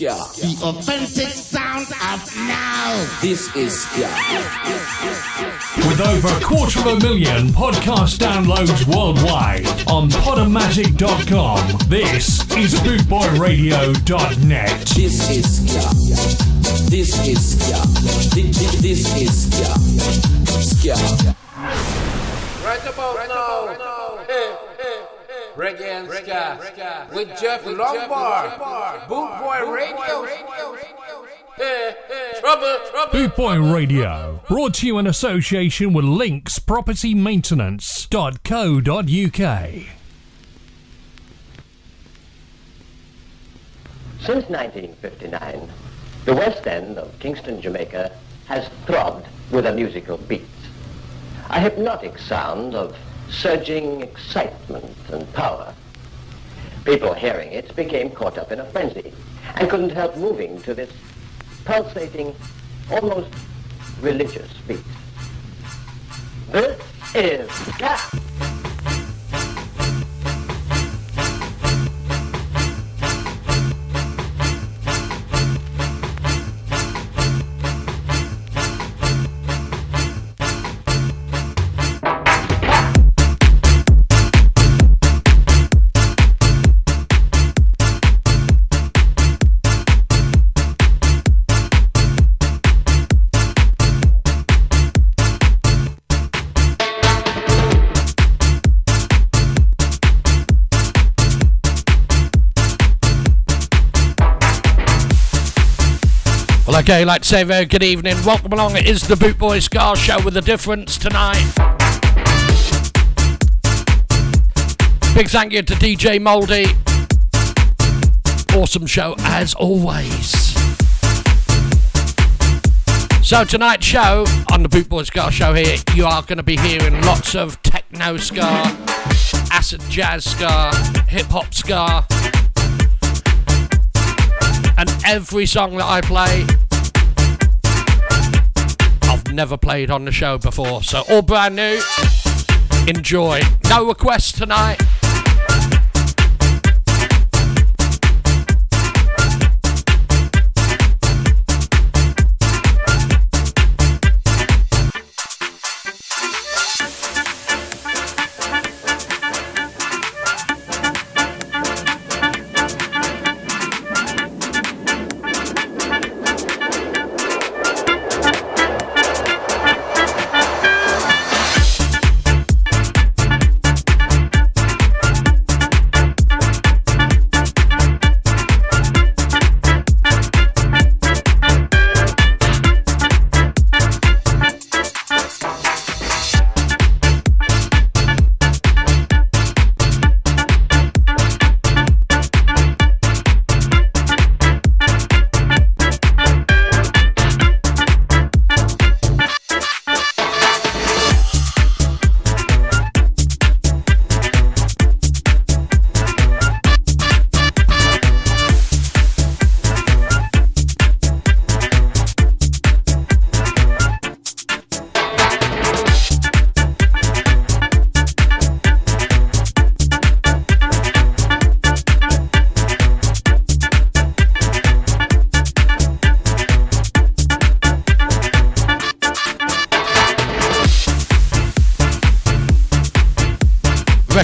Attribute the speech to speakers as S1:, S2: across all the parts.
S1: Ska.
S2: The authentic sound of now.
S1: This is Ska.
S3: With over a quarter of a million podcast downloads worldwide on podomatic.com, this is bootboyradio.net.
S1: This is Ska. This is Ska. Thi- thi- This is Ska. Ska.
S4: Right about now, reggae and ska, with Jeff Lombard, Boot Boy Radio. Trouble, trouble.
S3: Bootboy Radio, brought to you in association with Links Property Maintenance.co.uk.
S5: Since 1959, the West End of Kingston, Jamaica has throbbed with a musical beat. A hypnotic sound of surging excitement and power. People hearing it became caught up in a frenzy and couldn't help moving to this pulsating, almost religious beat. This is ska.
S6: Okay, like to say very good evening. Welcome along. It is the Boot Boy Ska Show with a difference tonight. Big thank you to DJ Moldy. Awesome show as always. So tonight's show on the Boot Boy Ska Show here, you are going to be hearing lots of techno ska, acid jazz ska, hip hop ska, and every song that I play, never played on the show before. So all brand new. Enjoy. No requests tonight.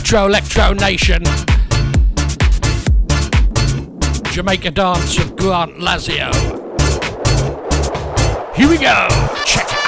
S6: Retro Electro Nation. Jamaica Dance of Grant Lazio. Here we go. Check it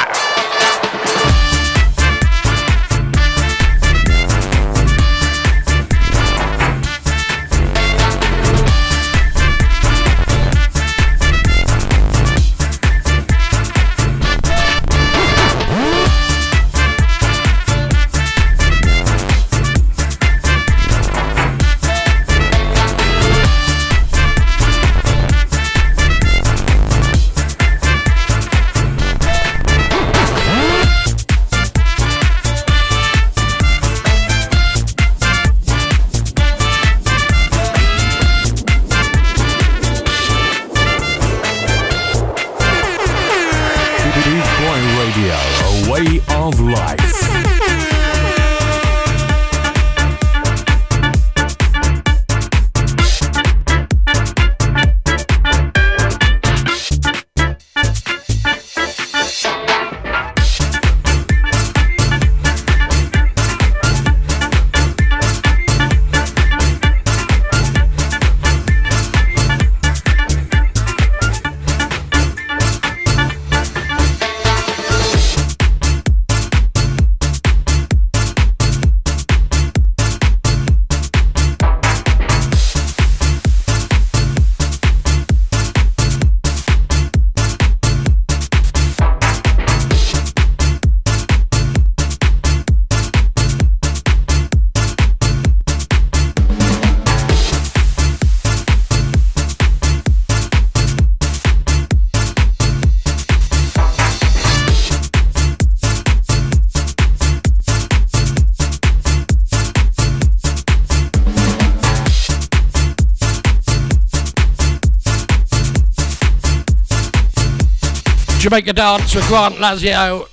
S7: Jamaica Dance with Grant Lazio.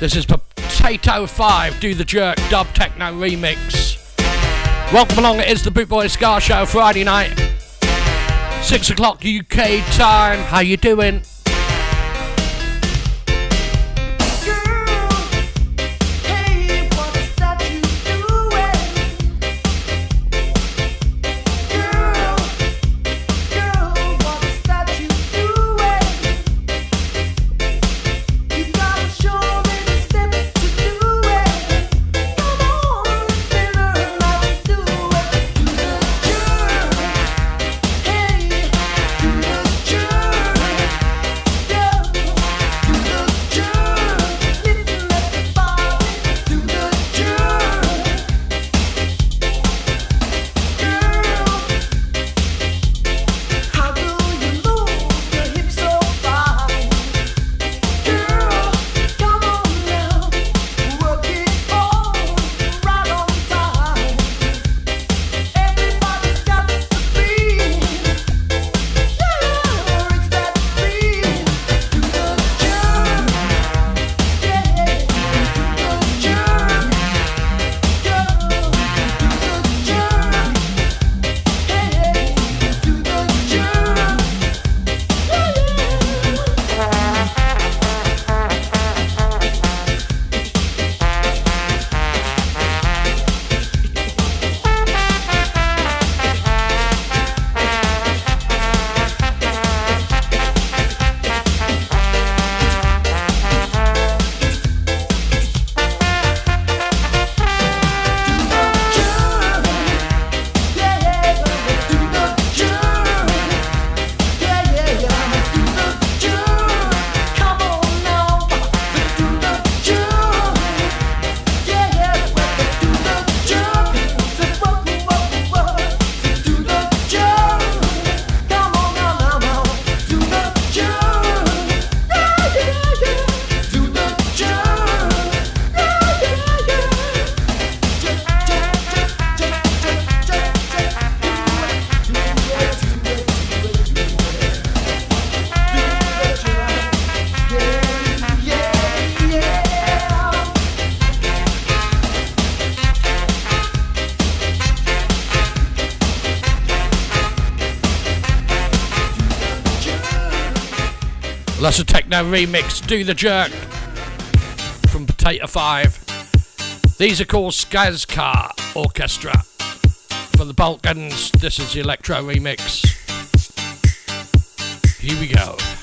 S7: This is Potato 5, Do the Jerk Dub Techno Remix. Welcome along, it is the Bootboy Ska Show Friday night. 6 o'clock UK time. How you doing? Techno remix, Do the Jerk from Potato 5. These are called Skazka Orchestra. For the Balkans, this is the electro remix. Here we go.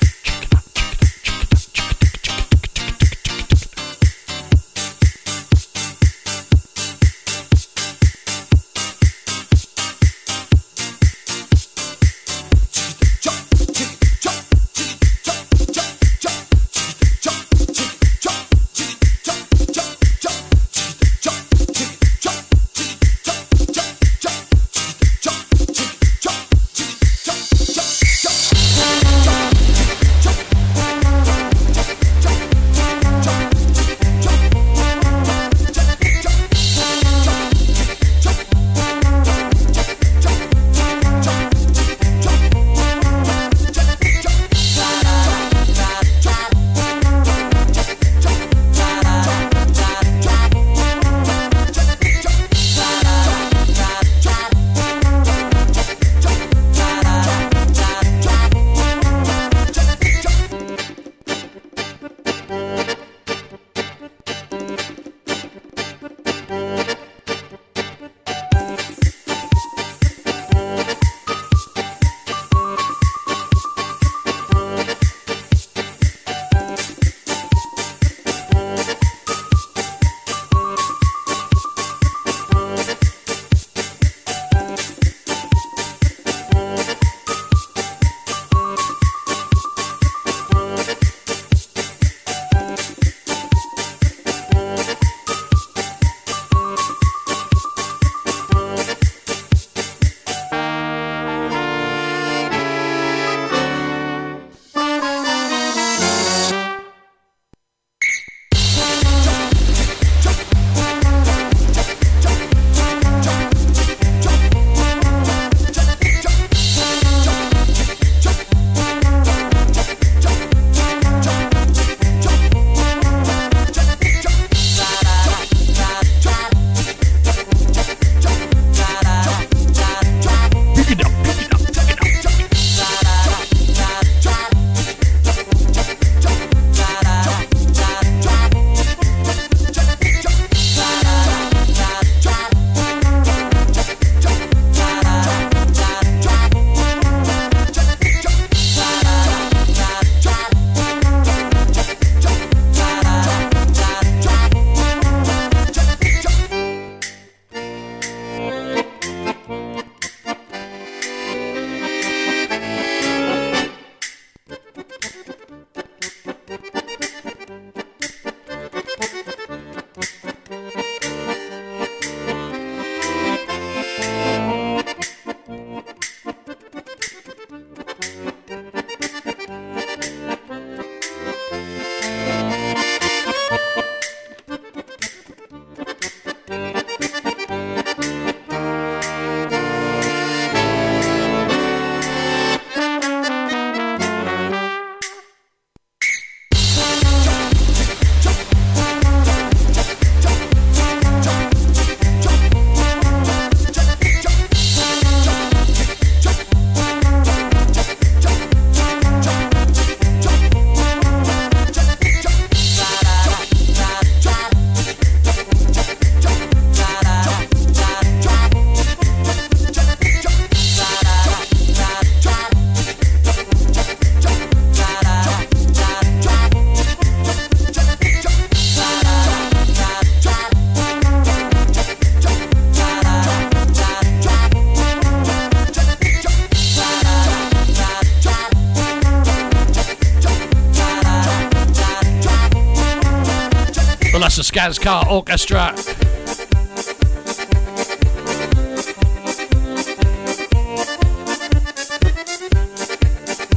S6: Skazka Orchestra.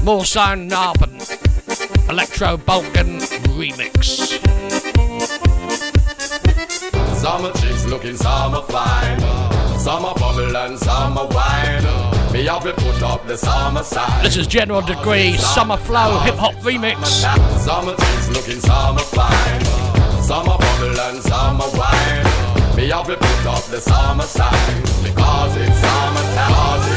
S6: More Sound Electro Balkan Remix.
S8: Summer chicks looking summer fine, summer bubble and summer wine.
S6: This is General Degree Summer Flow Hip Hop Remix.
S8: Summer looking summer fine. Summer
S9: Babylon
S8: summer wine. Me have to put up the summer sign because it's summer time.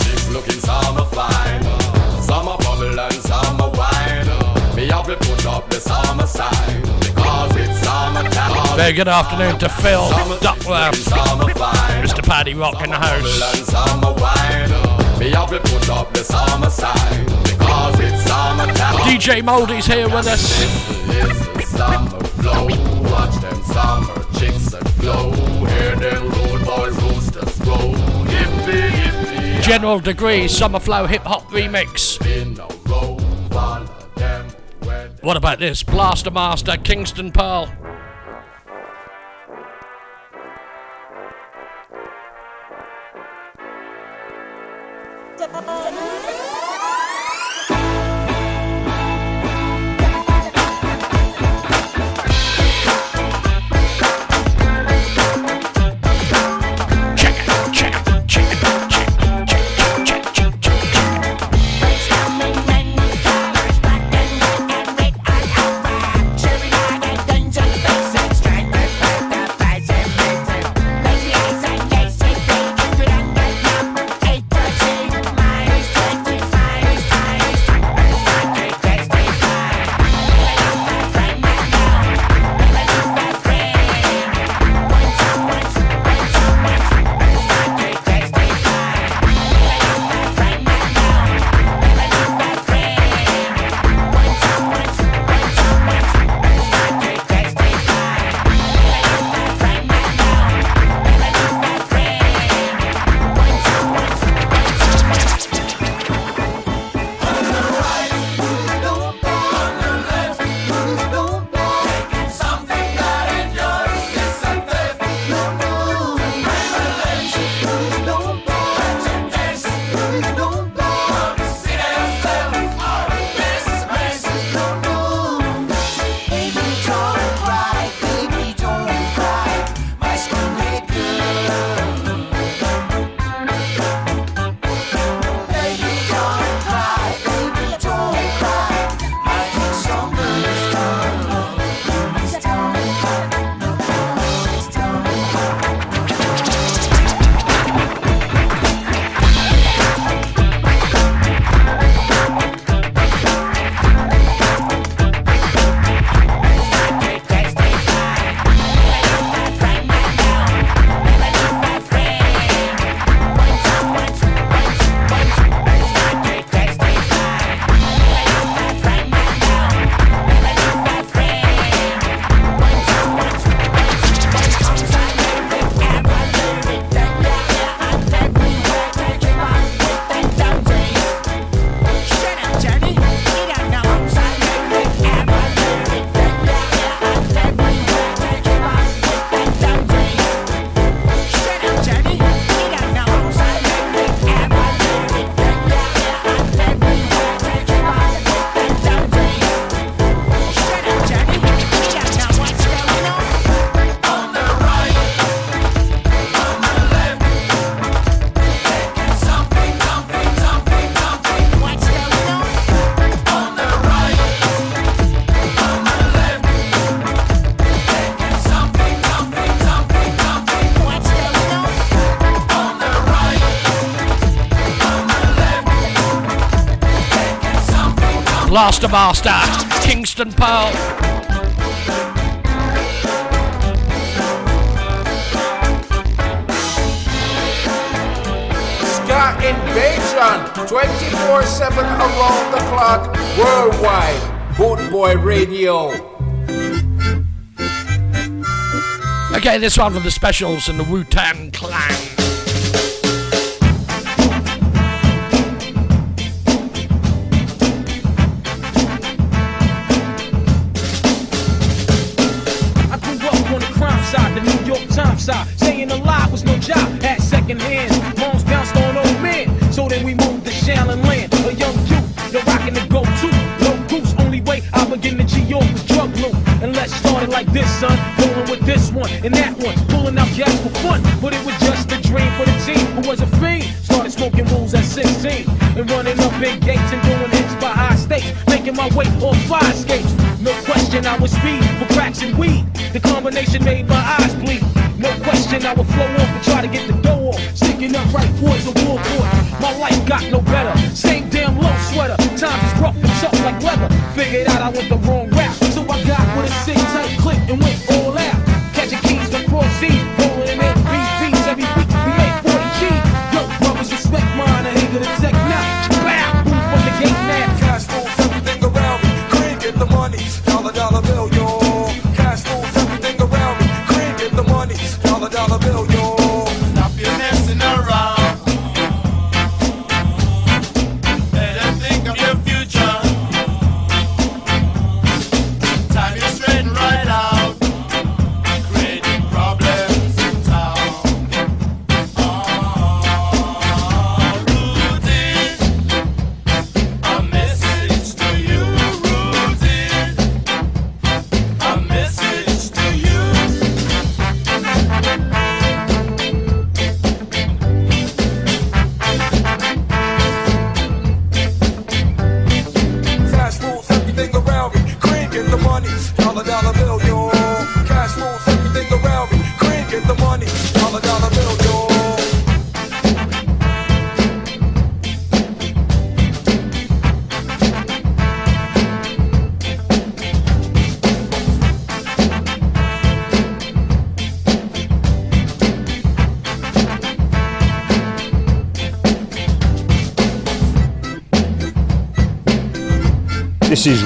S8: looking, fine. Bubble and wine. Me have to put up the summer sign. Because it's summertime.
S6: Very good afternoon to Phil, Duckworth, Mr. Paddy Rock in the house.
S8: Me have to put up the summer sign. Because it's summertime.
S6: DJ Moldy's here with us.
S8: This is summer flow. Watch them summer chicks that here.
S6: General Degree Summer Flow Hip Hop Remix. What about this? Blaster Master Kingston Pearl.
S10: Monster Master, Kingston Park.
S4: Ska Invasion, 24 7 around the clock, worldwide, Bootboy Radio.
S10: Okay, this one from the specials and the Wu Tang Clan.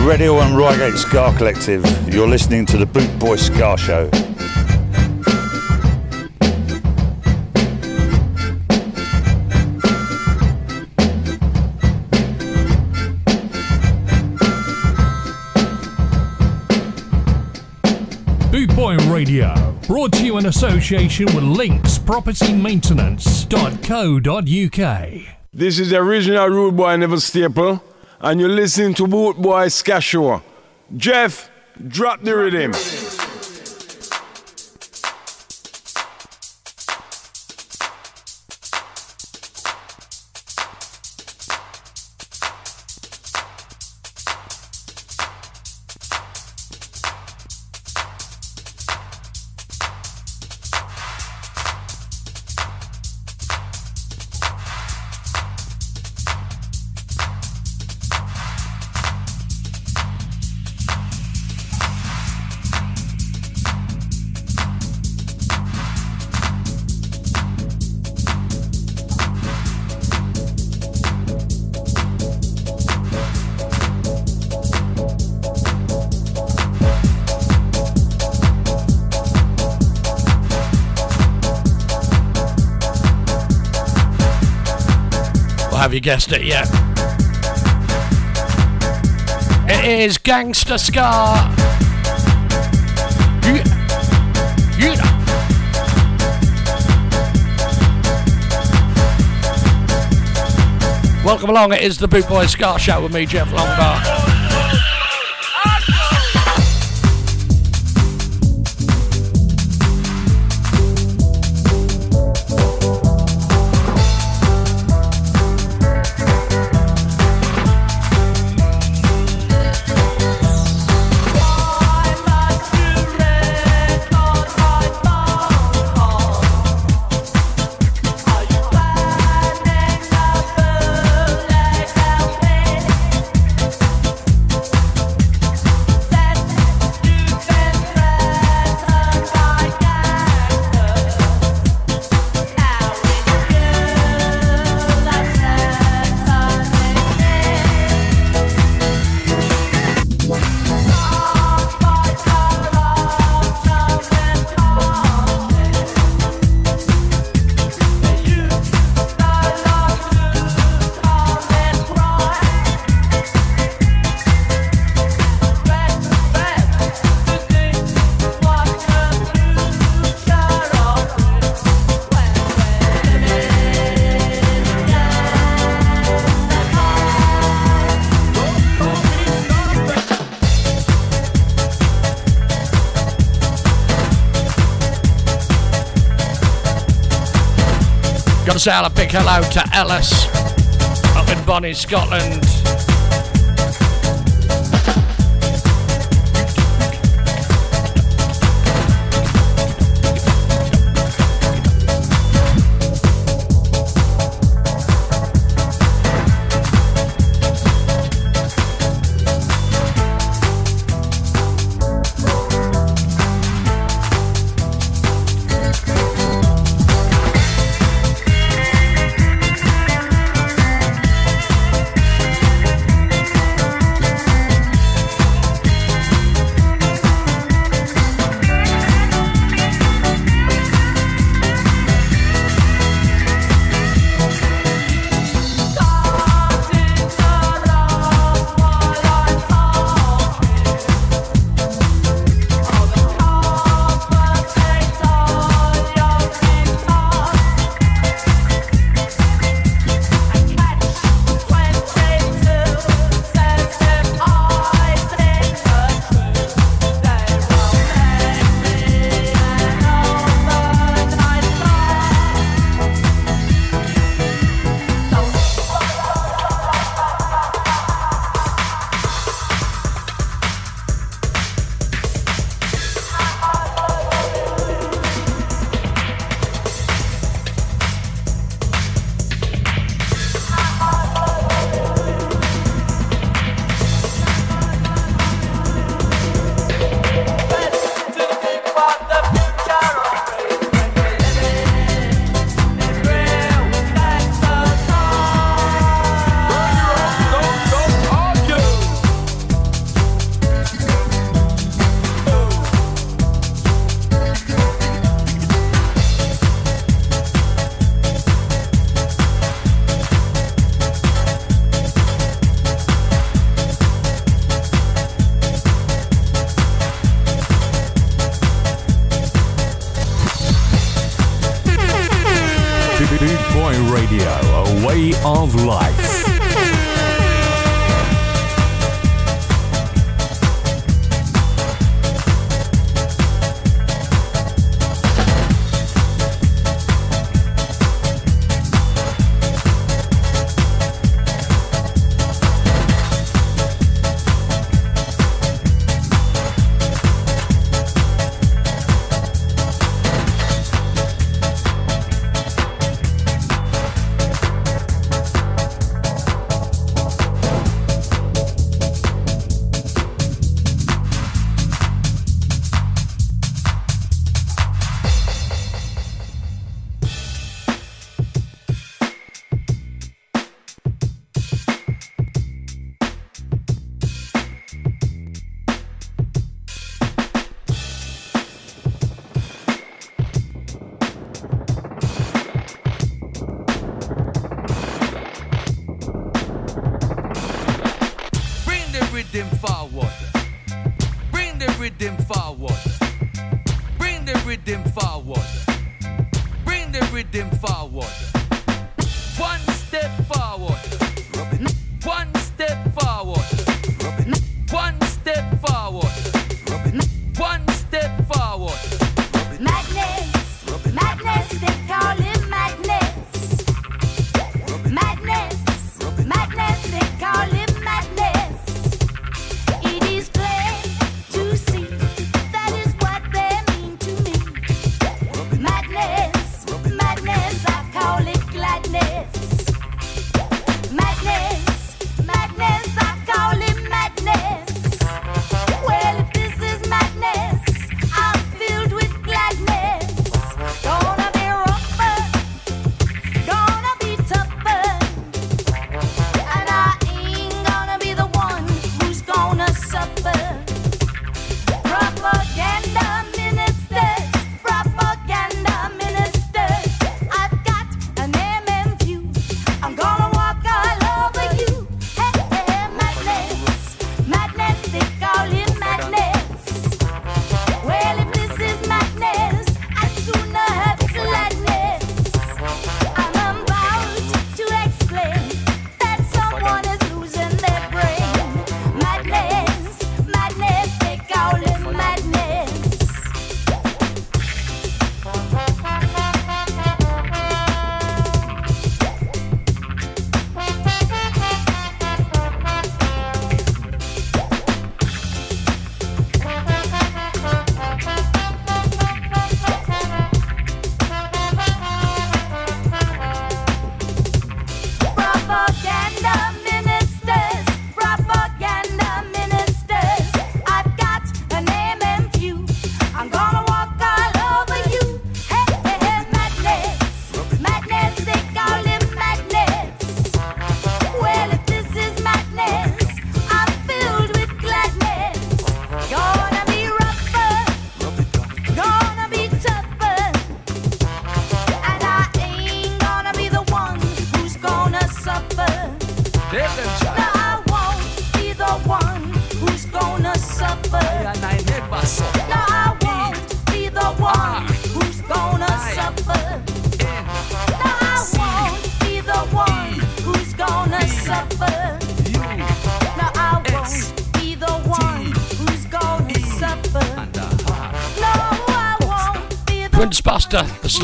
S11: Radio and Reigate Ska Collective. You're listening to the Boot Boy Ska Show.
S3: Boot Boy Radio, brought to you in association with Links Property Maintenance.co.uk.
S12: This is the original Rude Boy Neville Staple and you're listening to Boot Boy Skashua. Jeff, drop the rhythm.
S10: guessed it yet. It is Gangster Ska. You, you. Welcome along, it is the Boot Boy Ska Show with me, Jeff
S13: Lombard. A big hello to Ellis up in Bonnie, Scotland.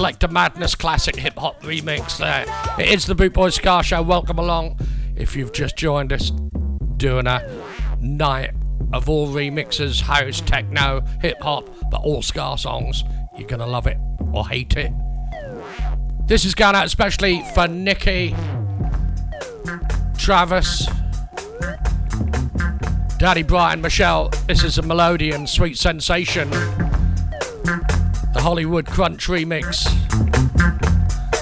S14: Selector Madness classic hip hop remix there. It is the Boot Boy Ska Show. Welcome along. If you've just joined us, doing a night of all remixes, house, techno, hip hop, but all Ska songs. You're gonna love it or hate it. This is going out especially for Nikki, Travis, Daddy Brian, Michelle. This is a Melodian Sweet Sensation. Hollywood Crunch remix.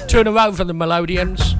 S14: Two in a row for the Melodians.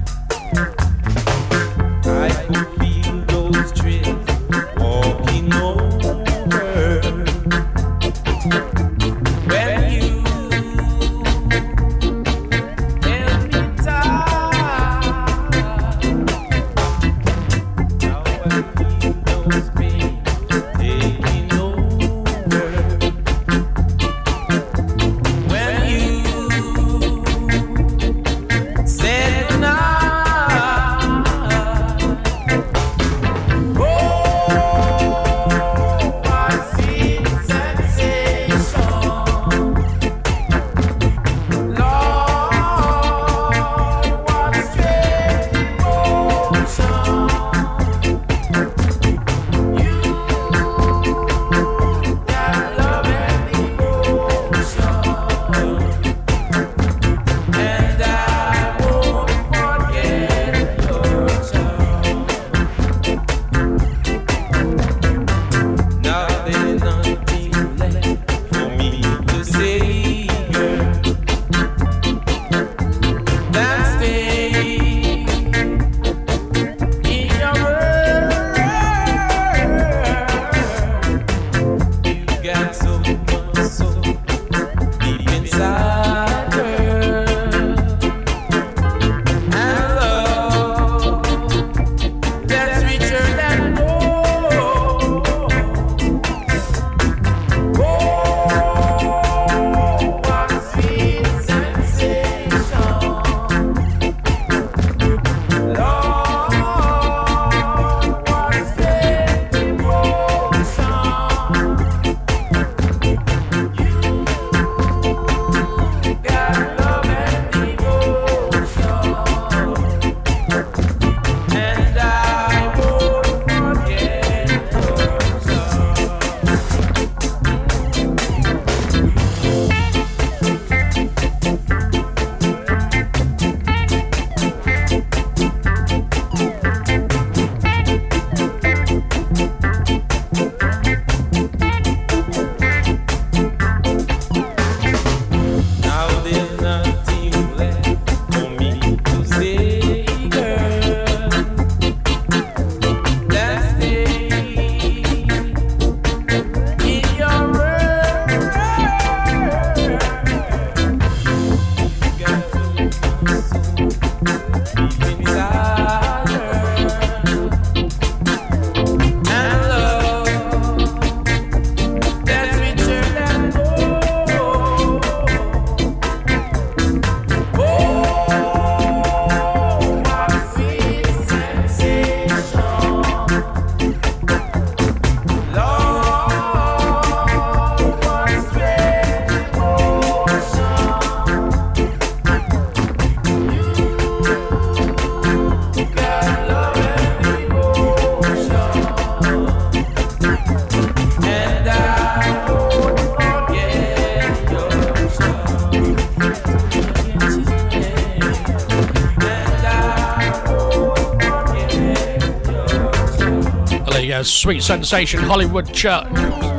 S14: Go. Sweet Sensation Hollywood Church,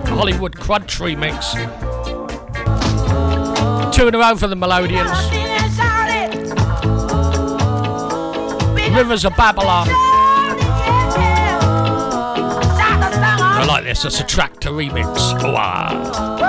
S14: Hollywood Crunch remix. Two in a row for the Melodians. Rivers of Babylon. I like this. It's a tractor remix. Wow.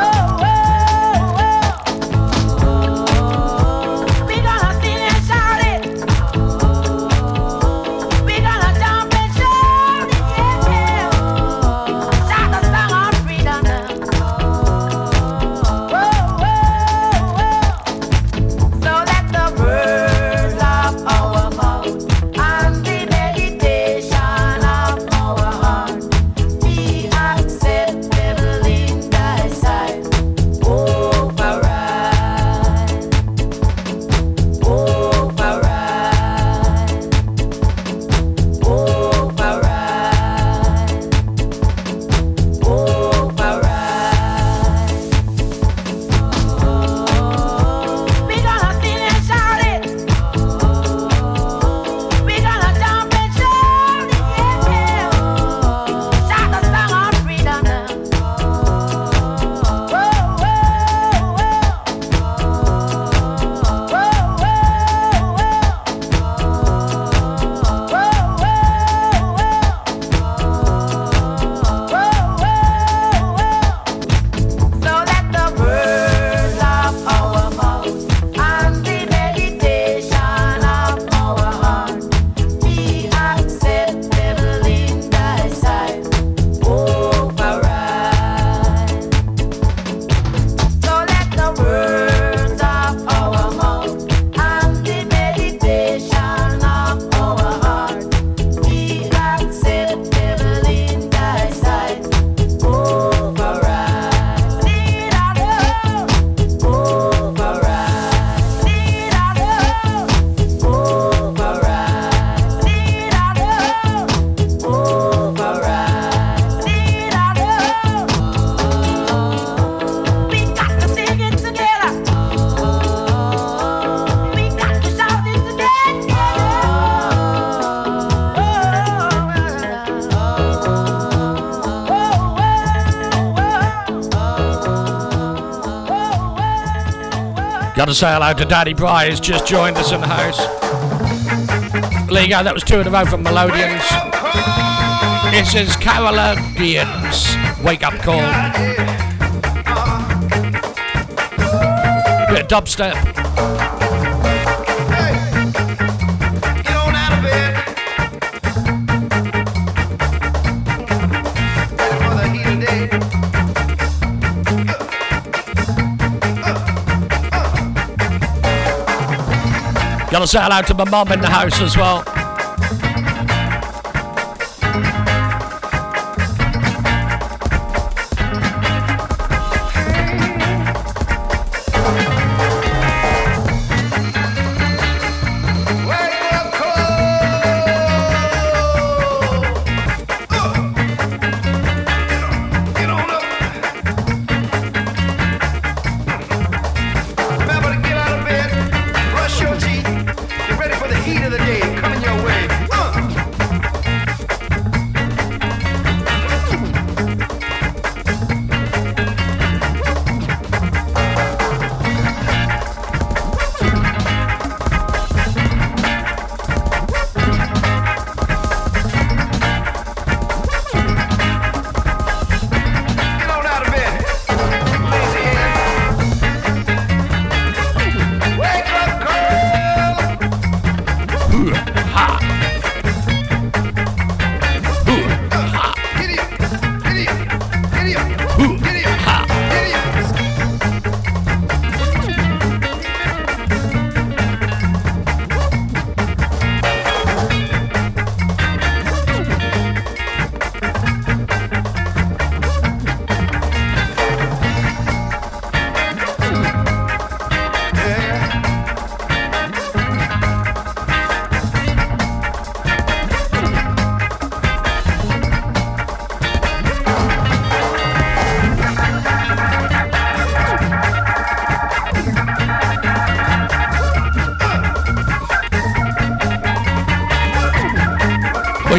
S6: Gotta say hello to Daddy Bry, who's just joined us in the house. There you go, that was two in a row from Melodians. This is Caroladians. Wake up call. Bit of dubstep. Say hello to my mum in the house as well.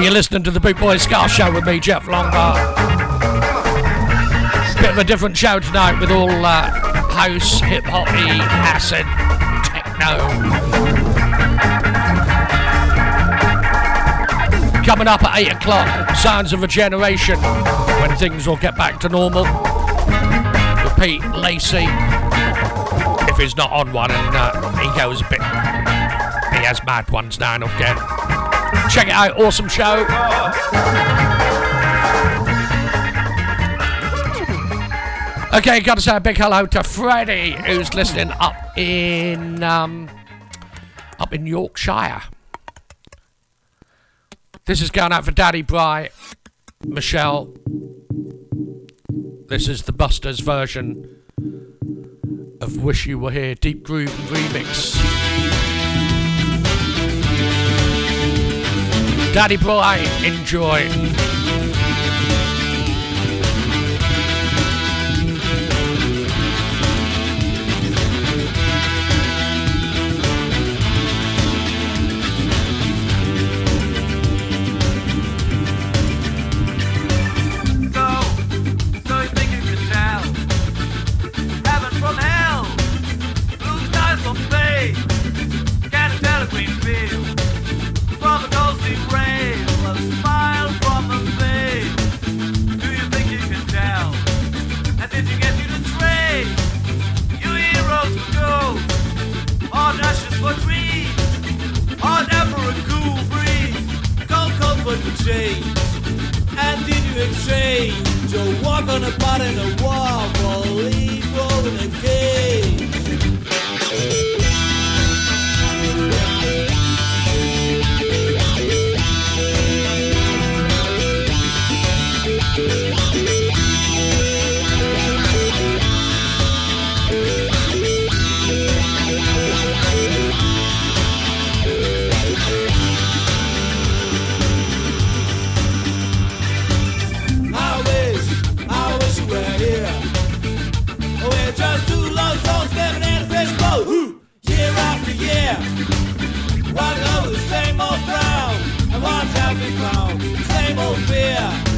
S6: You're listening to the Boot Boy Ska Show with me, Jeff Longbar. Bit of a different show tonight with all uh, house, hip hoppy, acid, techno. Coming up at 8 o'clock, Sounds of a Generation, when things will get back to normal. With Pete Lacey, if he's not on one and uh, he goes a bit. He has mad ones now and again. Check it out, awesome show. Okay, gotta say a big hello to Freddie, who's listening up in um, up in Yorkshire. This is going out for Daddy Bry, Michelle. This is the Busters version of Wish You Were Here Deep Groove Remix. Daddy Bry, enjoy.
S15: Comfort for change. And did you exchange your walk on a pot in a wall for a lead roll a cage?
S4: clown, same.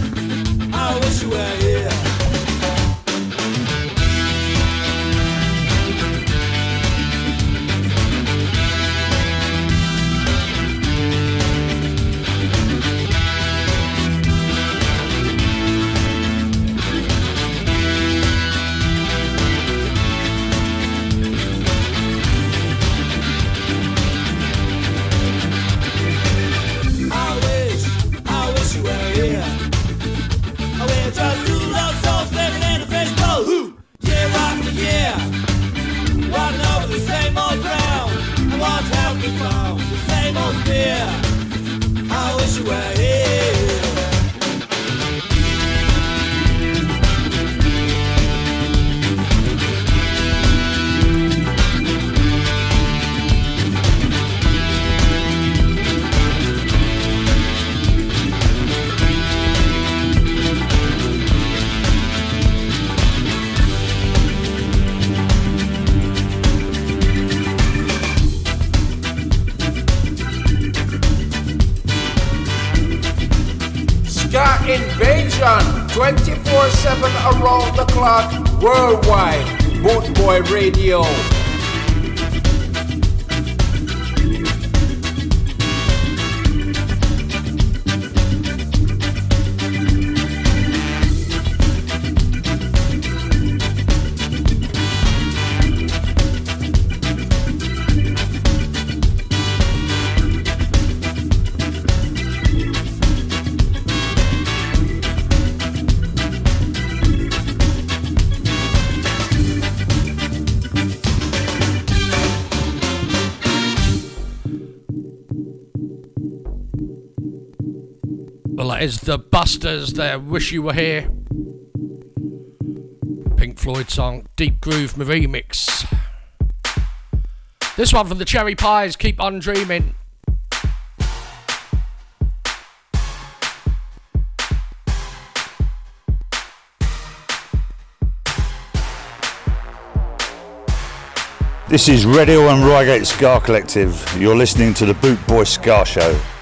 S4: 24 7 around the clock worldwide. Boot Boy Radio.
S6: Is the Busters. There, wish you were here. Pink Floyd song, Deep Groove remix. This one from the Cherry Pies, Keep on Dreaming.
S16: This is Radio and Reigate Ska Collective. You're listening to the Boot Boy Ska Show.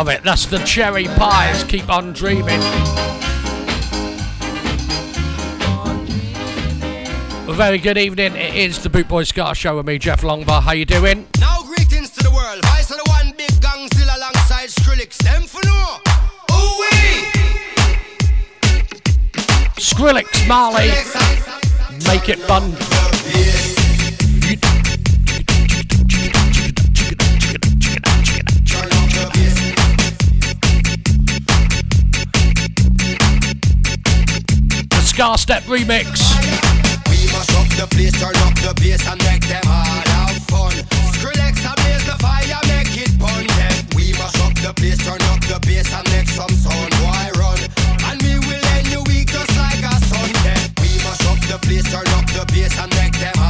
S6: Love it. That's the Cherry Pies. Keep on dreaming. A very good evening. It is the Bootboy Ska Show with me, Jeff Longbar. How you doing?
S9: Now greetings to the world. Vice of the one big gang still alongside Skrillex. Them for no. Ooh wee.
S6: Skrillex, Marley. Make it fun. Ska Step remix.
S9: We the place, turn up the bass and make them all have fun. Skrillex the fire, make it. We the place, turn up the bass and make some sound. Why run? And we will end week just like a Sunday. We the place, turn up the bass and make them all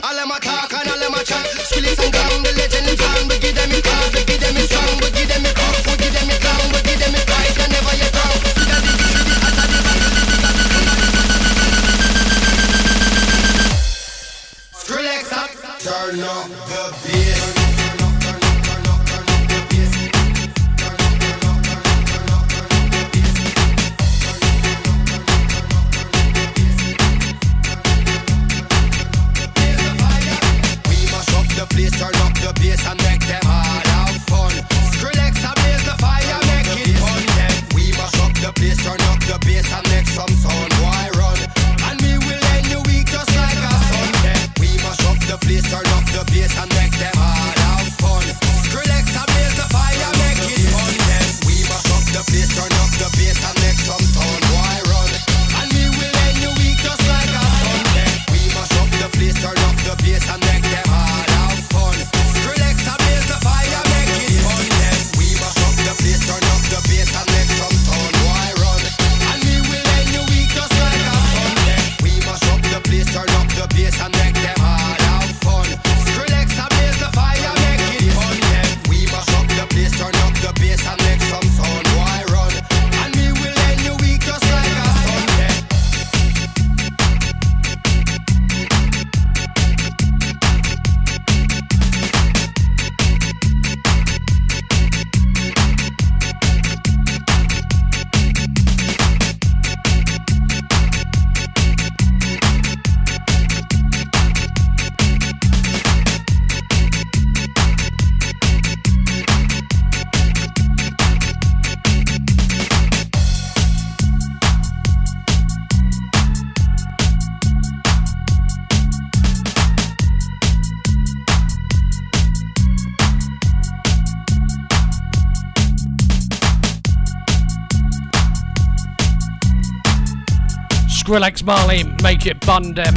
S6: Max Marley, Make It Bundem,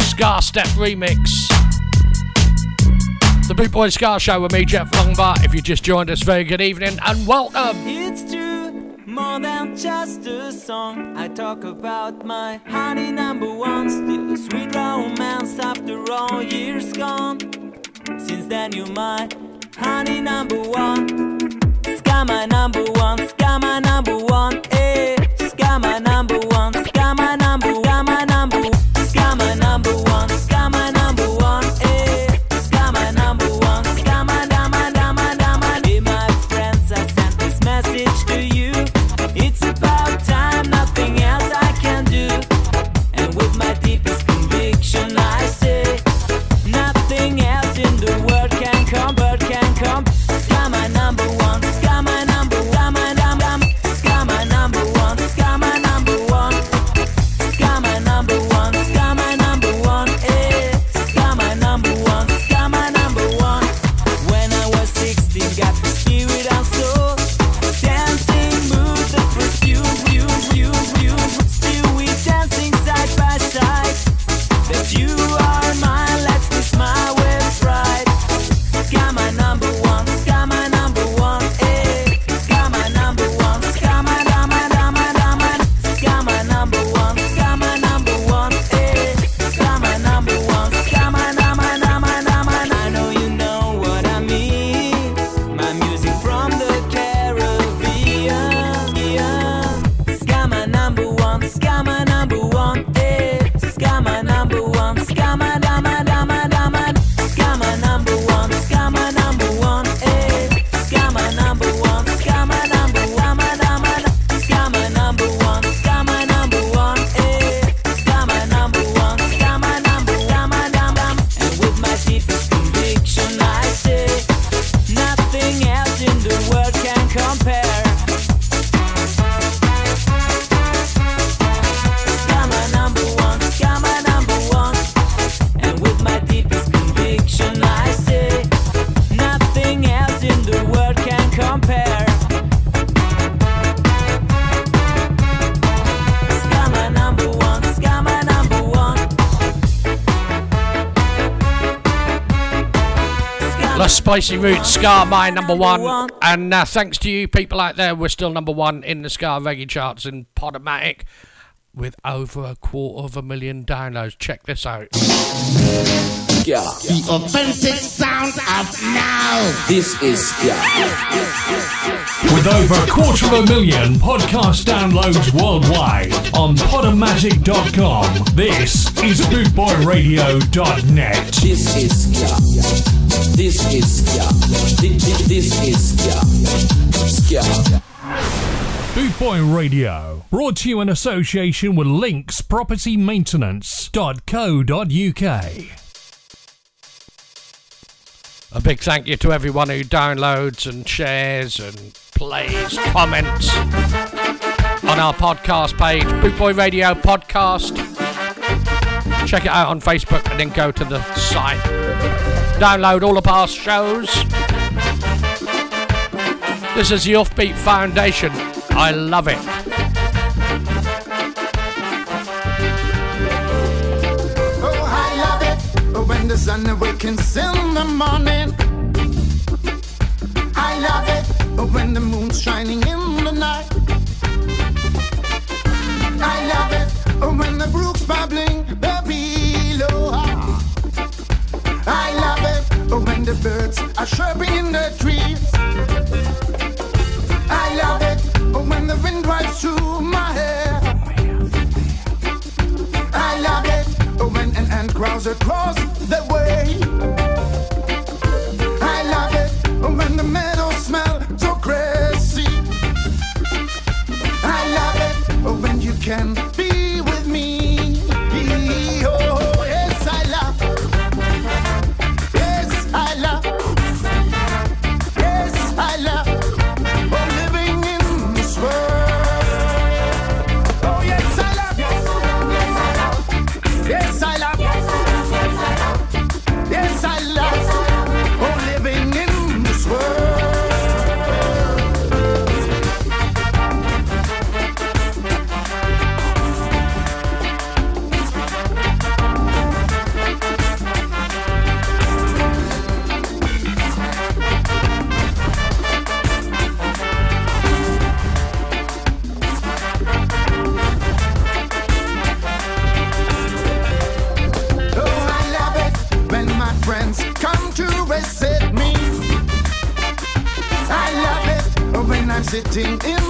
S6: Ska Step Remix. The Boot Boy Ska Show with me, Jeff Longbar. If you just joined us, very good evening and welcome.
S14: It's true, more than just a song. I talk about my honey number one, still a sweet romance after all years gone. Since then, you my honey number one. Ska my number one, ska my number one, eh, ska my number
S6: La Spicy Roots, Ska, my number one. And uh, thanks to you people out there, we're still number one in the Ska Reggae charts in Podomatic with over a quarter of a million downloads. Check this out.
S1: Ska.
S2: The authentic sound of now.
S1: This is Ska.
S3: With over a quarter of a million podcast downloads worldwide on Podomatic.com, this is BootboyRadio.net.
S1: This is Ska. This is Ska. This, this, this is Ska. Ska.
S3: Bootboy Radio, brought to you in association with Links Property Maintenance.co.uk.
S6: A big thank you to everyone who downloads and shares and plays, comments on our podcast page, Bootboy Radio Podcast. Check it out on Facebook and then go to the site. Download all the past shows. This is the Offbeat Foundation. I love it.
S16: It oh, when the sun awakens in the morning. I love it when the moon's shining in the night. I love it when the brook's bubbling below. I love it when the birds are chirping in the trees. I love it when the wind drives through my hair. I love it when an ant crawls across sitting in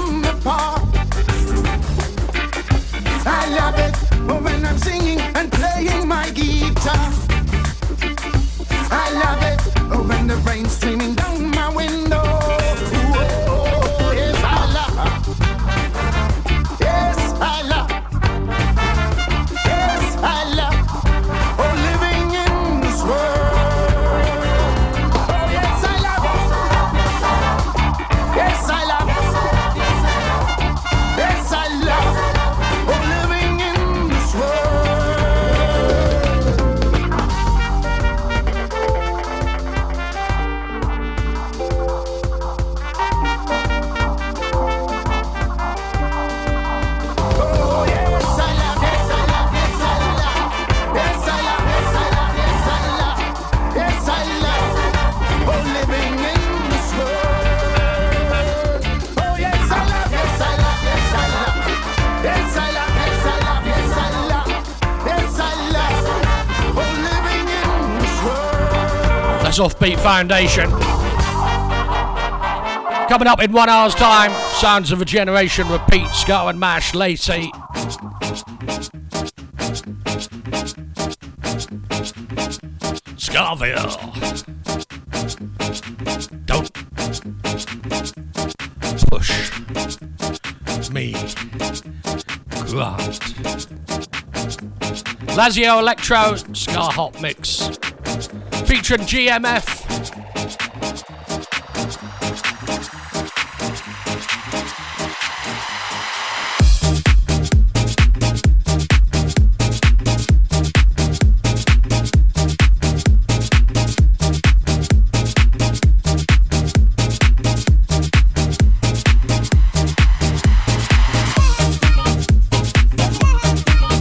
S6: Offbeat Foundation. Coming up in one hour's time, Sounds of a Generation Pete, Scott, and Mash Lacey. Skaville. Don't push me, Grant. Lazio Electro Ska Hot Mix featuring GMF.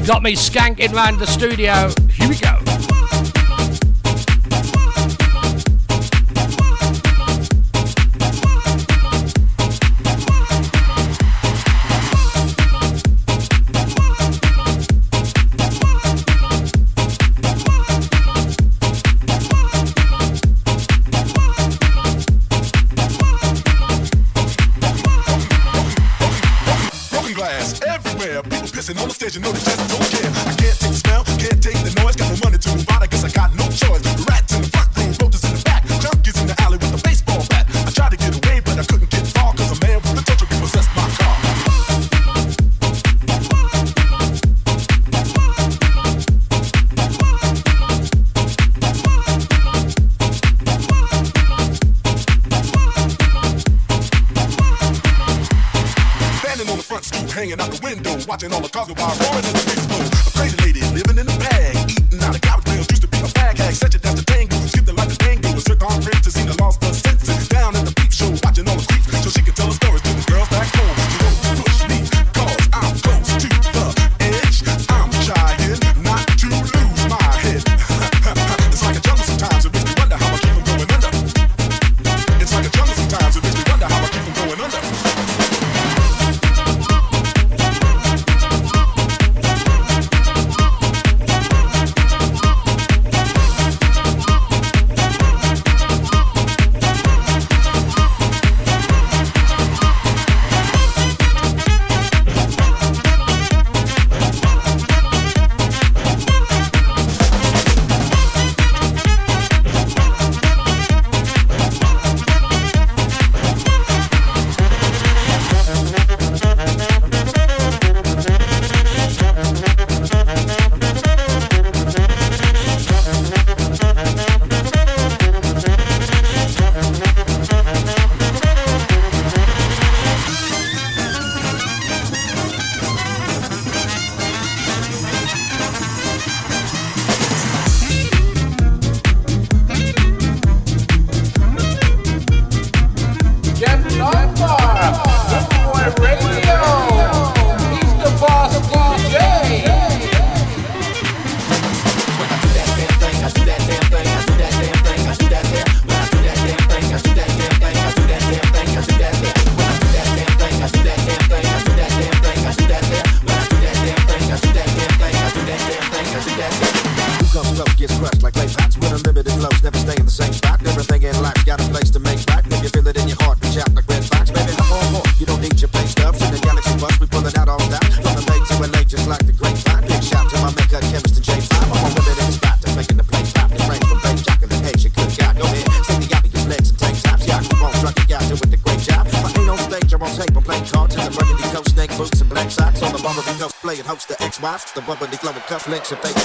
S6: Got me skanking round the studio. Here we go.
S17: flinch if
S6: they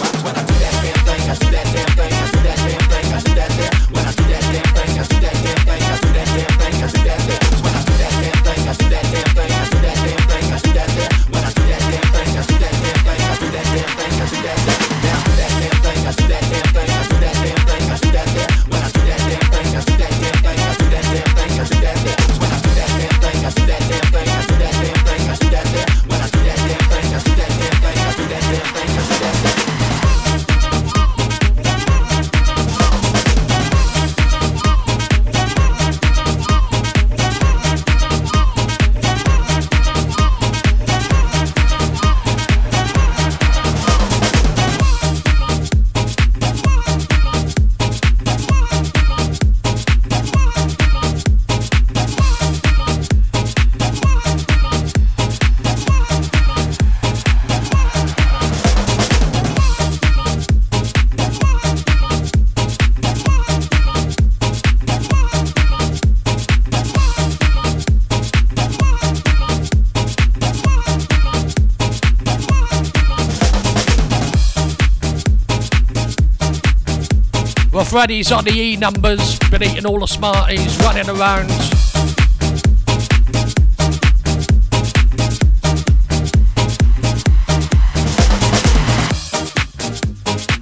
S6: Freddy's on the E numbers, been eating all the Smarties, running around.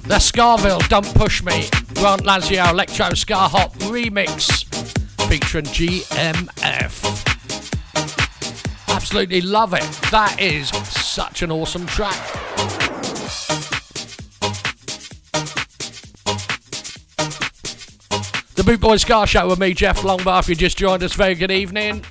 S6: The Skaville, Don't Push Me, Grant Lazio, Electro Ska Hop Remix, featuring GMF. Absolutely love it. That is such an awesome track. Boot Boy Ska Show with me, Jeff Longbar. If you just joined us, very good evening.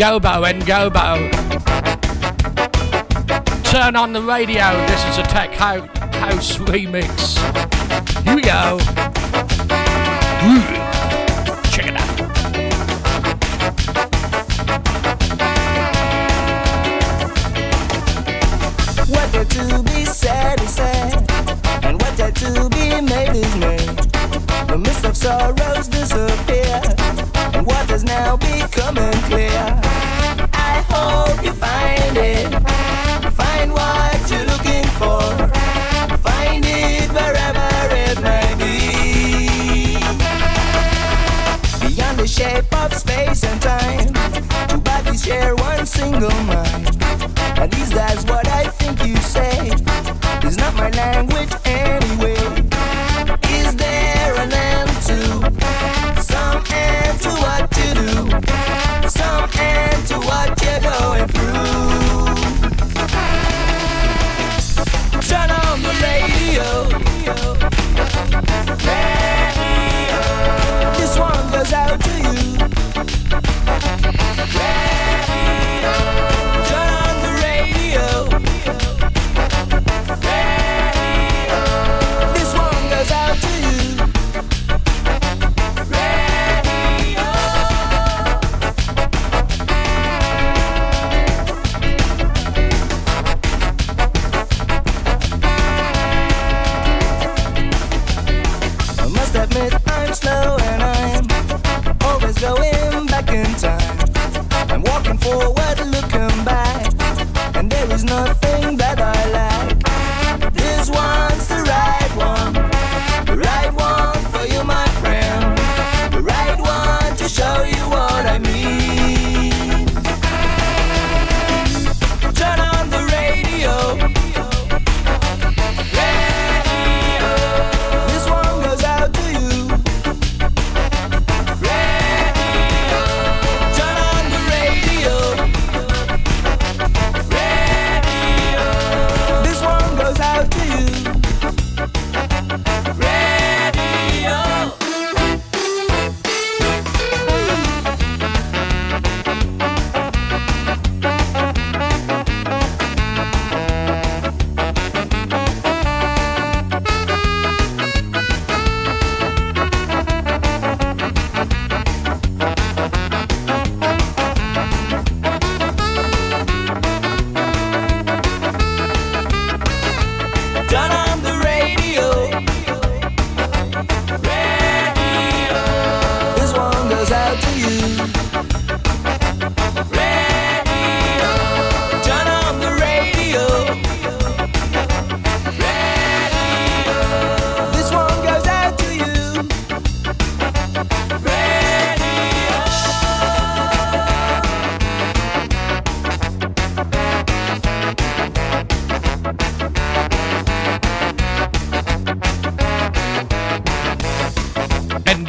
S6: Ngobo, Ngobo. Turn on the radio. This is a tech ho- house remix. Here we go.
S14: Single mind. At least that's what I think you say. It's not my language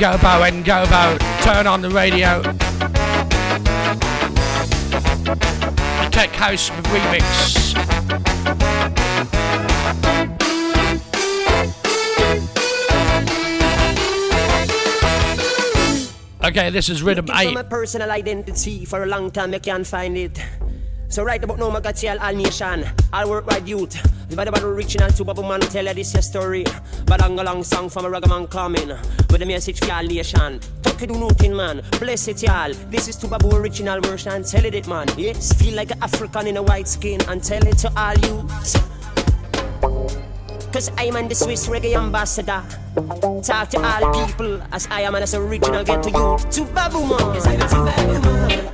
S6: Ngobo, Ngobo. Turn on the radio. The tech house remix. Okay, this is Rhythm
S18: Looking
S6: 8.
S18: for my personal identity for a long time, I can't find it. So right about now, I got tell all nation, all worldwide youth. If I the original to Bubble Man tell you this your story. But I'm a long song from a ragga man coming with a message nation. Talk it do nothing, man. Bless it, y'all. This is to Babu original version. Tell it, it, man. Yes, feel like an African in a white skin and tell it to all youth. Cause I am the Swiss reggae ambassador. Talk to all people as I am and as original get to you. To Babu man. Yes, I'm a to Babu man.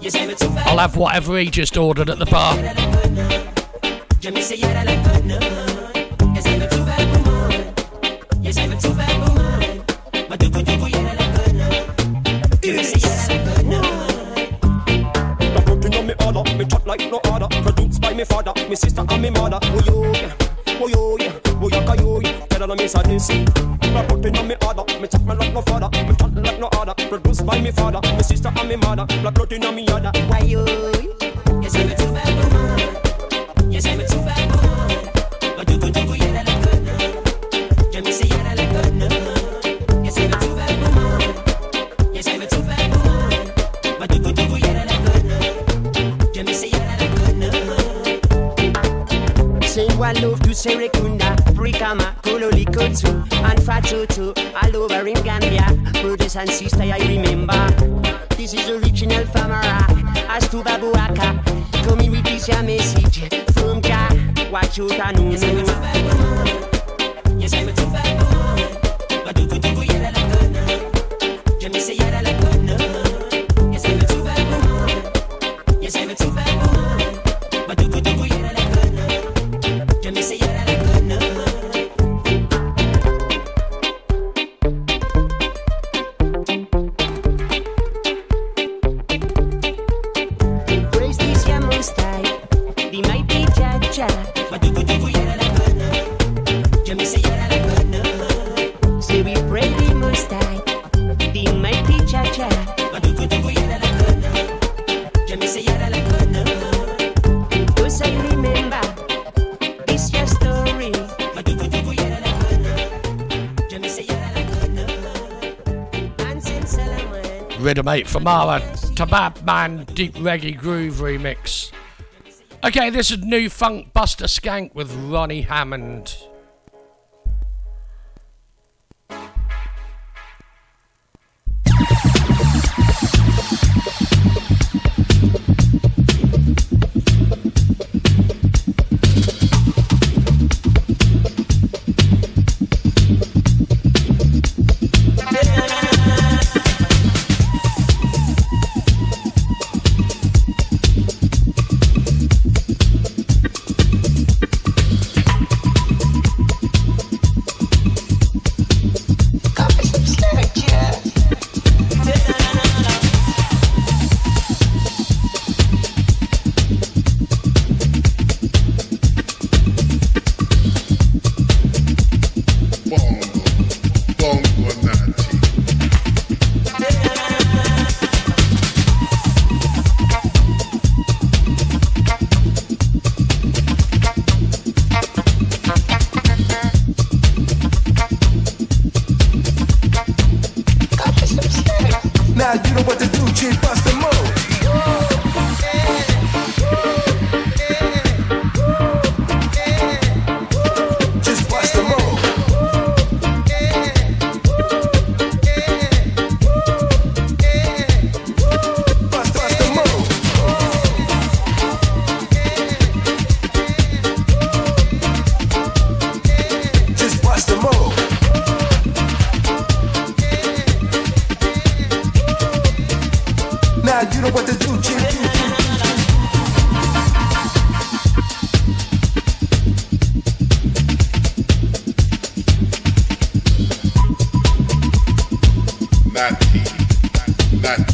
S18: Yes, I'm a to Babu
S6: I'll have whatever he just ordered at the bar.
S18: Me
S19: my father, my my me chat me like no father, shoot and
S20: from
S6: our Tabab Man, Deep Reggae Groove remix. Okay, this is New Funk Buster Skank with Ronnie Hammond.
S13: that that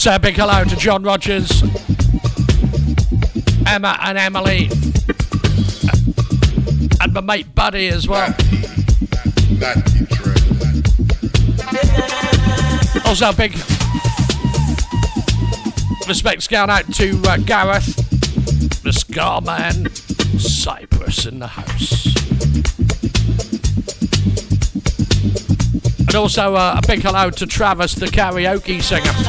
S13: to
S6: say a big hello to John Rogers, Emma and Emily, and my mate Buddy as well. Also, big respects going out to uh, Gareth, the Ska Man, Cypress in the house. And also uh, a big hello to Travis, the karaoke singer.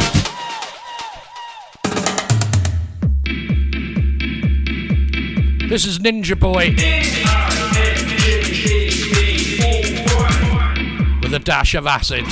S6: This is Ninja Boy. With a dash of acid.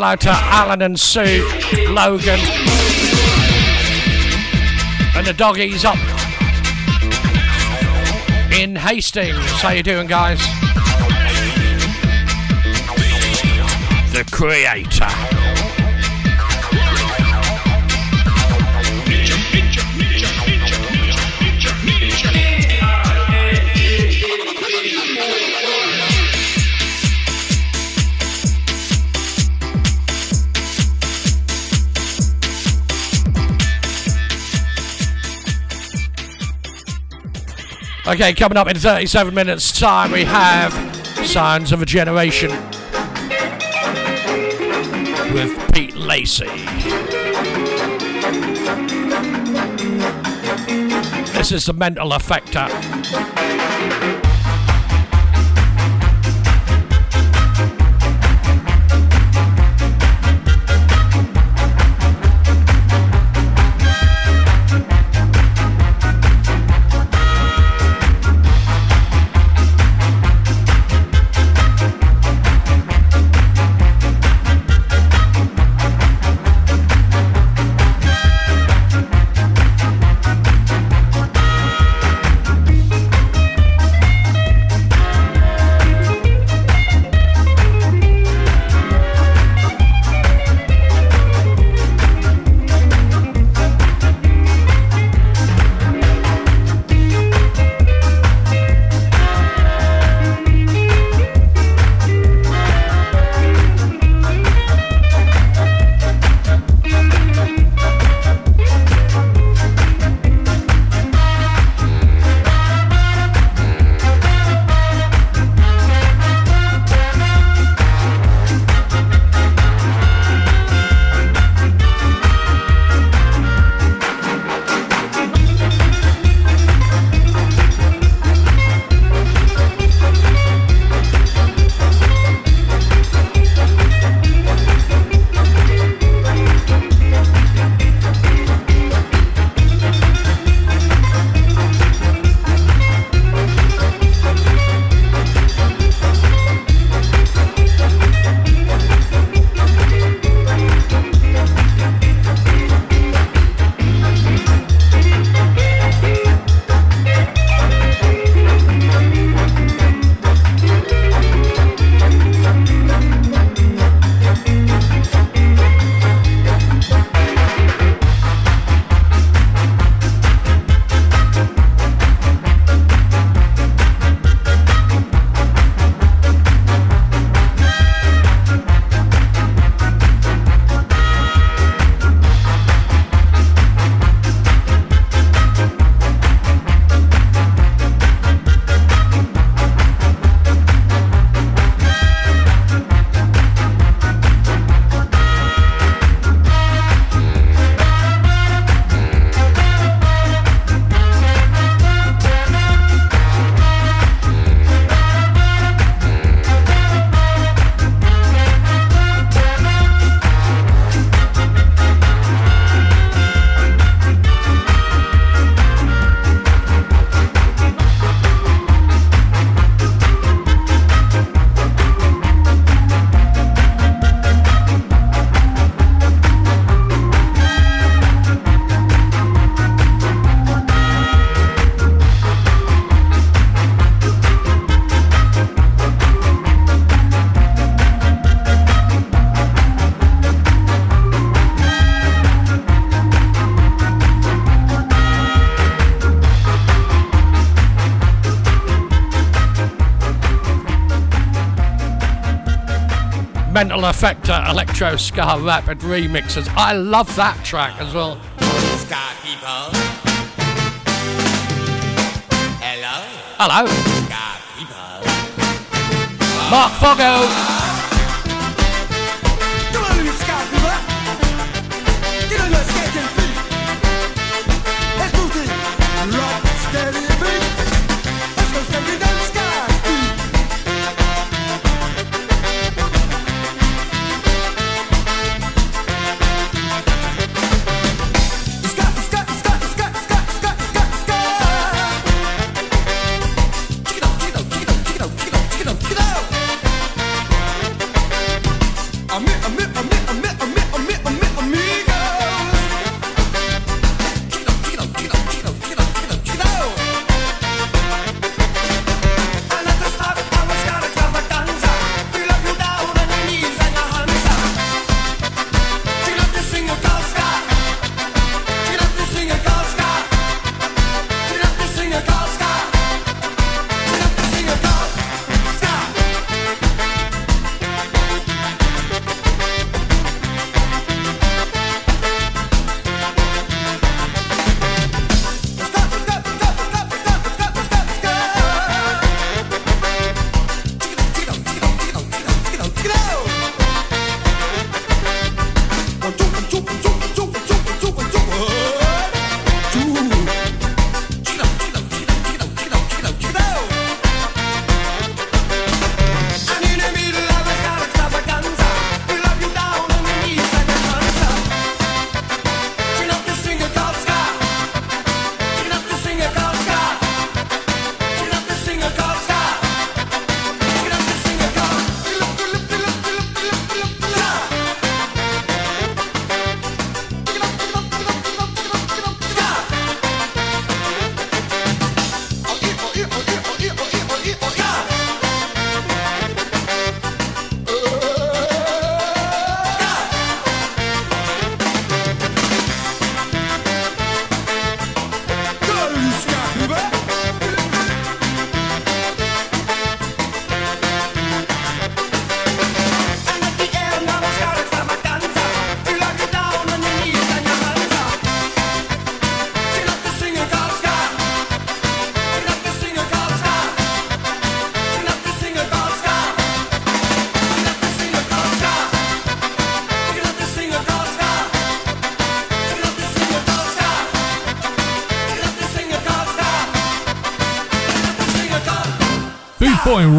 S6: Hello to Alan and Sue, Logan, and the doggies up in Hastings. How you doing, guys? The Creator. Okay, coming up in 37 minutes' time, we have Signs of a Generation with Pete Lacey. This is the mental effector. Mental Effector Electro Ska Rapid remixes. I love that track as well.
S21: Ska people. Hello.
S6: Hello.
S21: Ska people.
S6: Mark Foggo.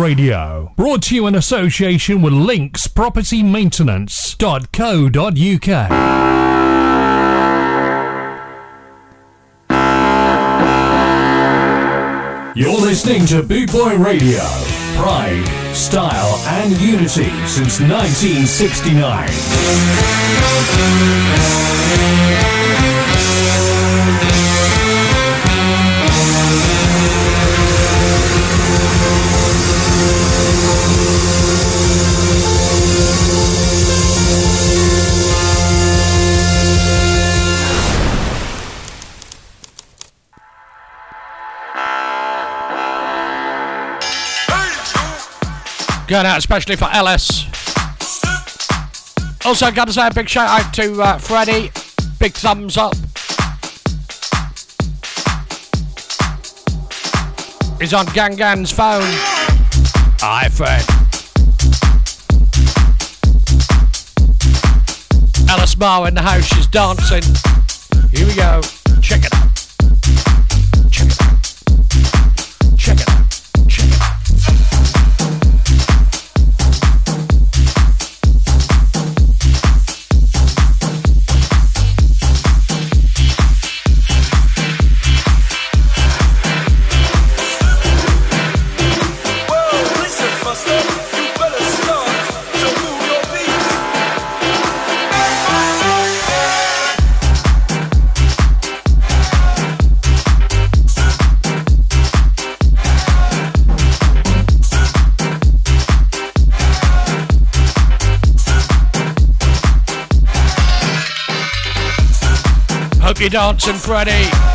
S3: Radio. Brought to you in association with Links Property Maintenance.co.uk. You're listening to Boot Boy Radio. Pride, style, and unity since 1969.
S6: Going out especially for Ellis. Also, got to say a big shout out to uh, Freddie. Big thumbs up. He's on Gangan's phone. Hi, Fred. Alice Marr in the house. She's dancing. Here we go. You're dancing, Freddie.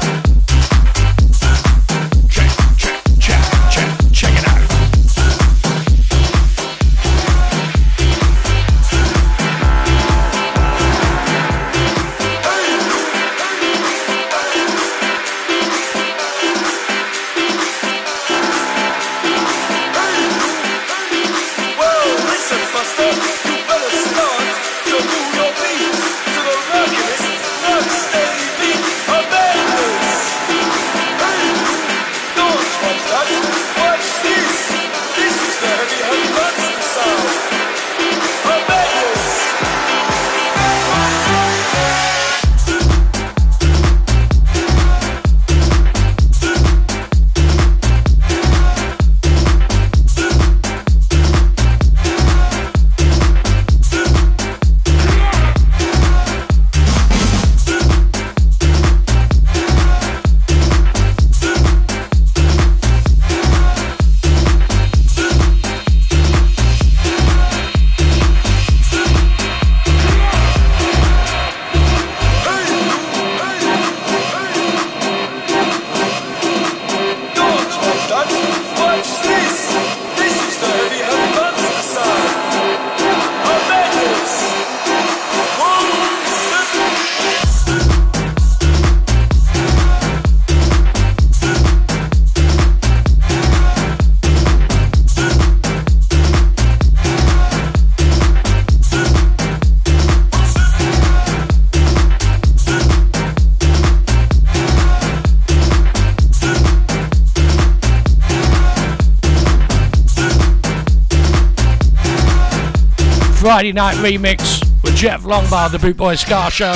S6: Friday night remix with Jeff Longbar, the Bootboy Ska Show.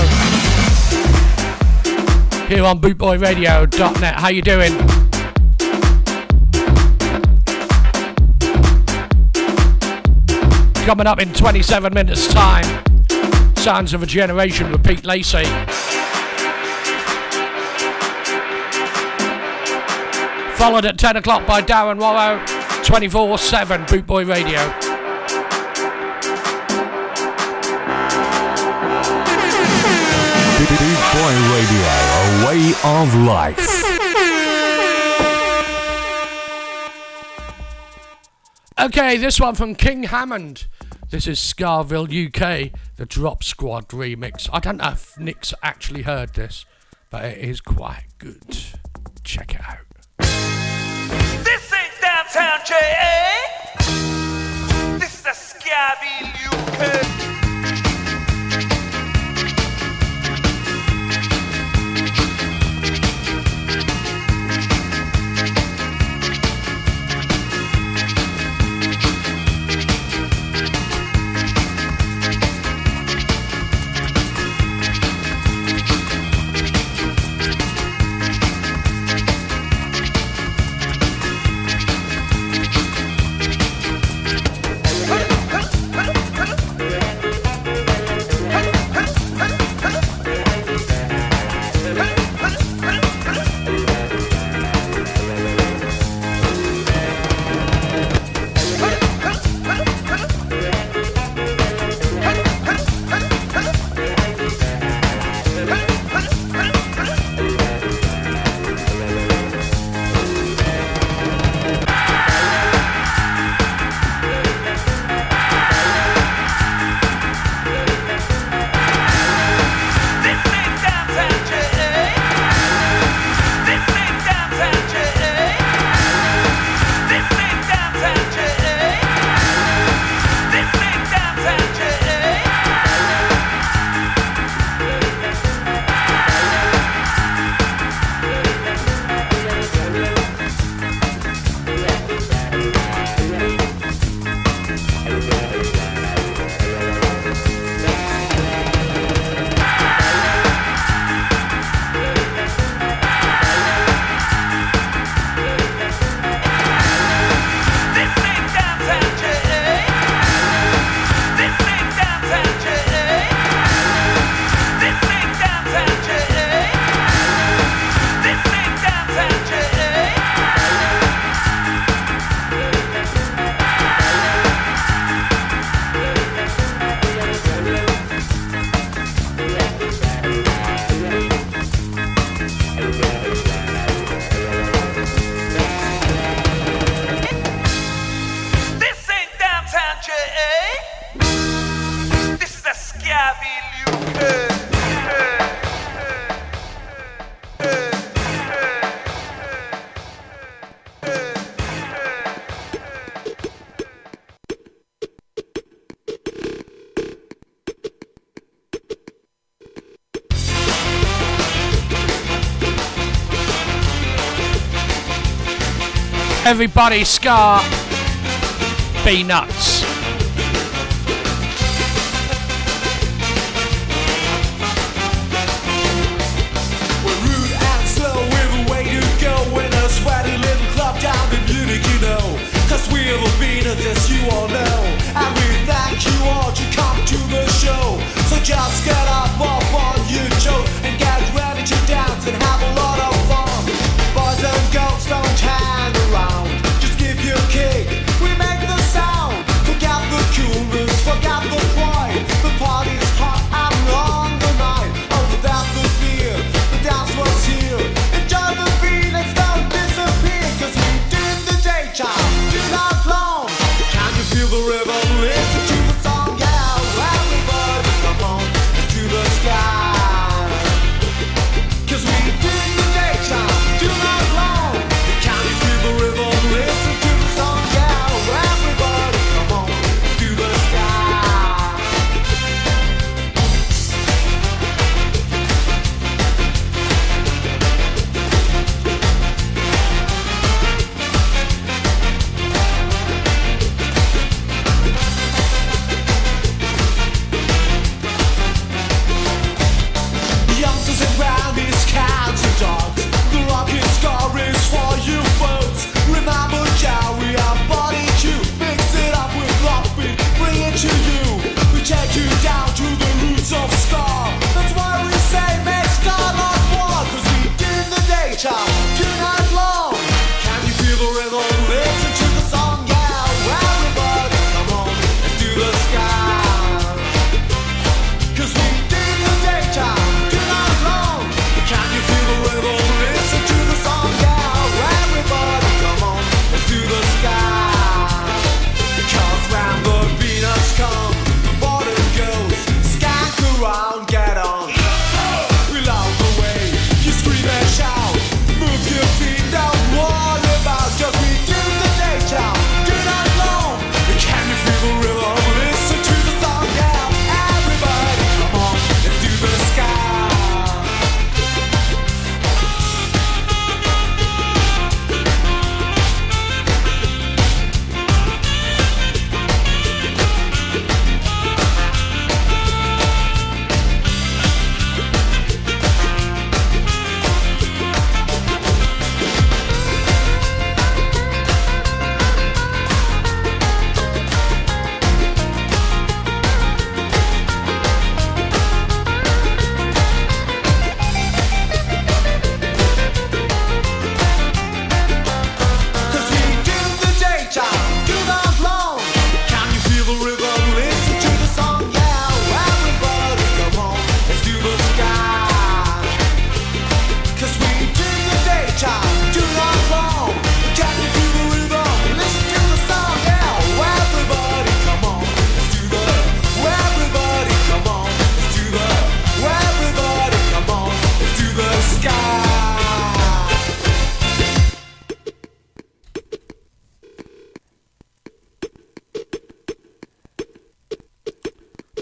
S6: Here on bootboyradio.net. How you doing? Coming up in 27 minutes time. Sounds of a Generation with Pete Lacey. Followed at 10 o'clock by Darren Warrow. 24 7 Bootboy Radio.
S3: Boot Boy Radio, a way of life.
S6: Okay, this one from King Hammond. This is Skaville UK, the Drop Squad remix. I don't know if Nick's actually heard this, but it is quite good. Check it out.
S15: This ain't downtown JA. This is the Skaville UK.
S22: Everybody, Ska. Be nuts.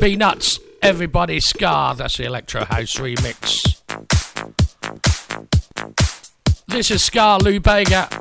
S22: be nuts. Everybody Ska, that's the Electro House remix. This is
S23: Ska Lubega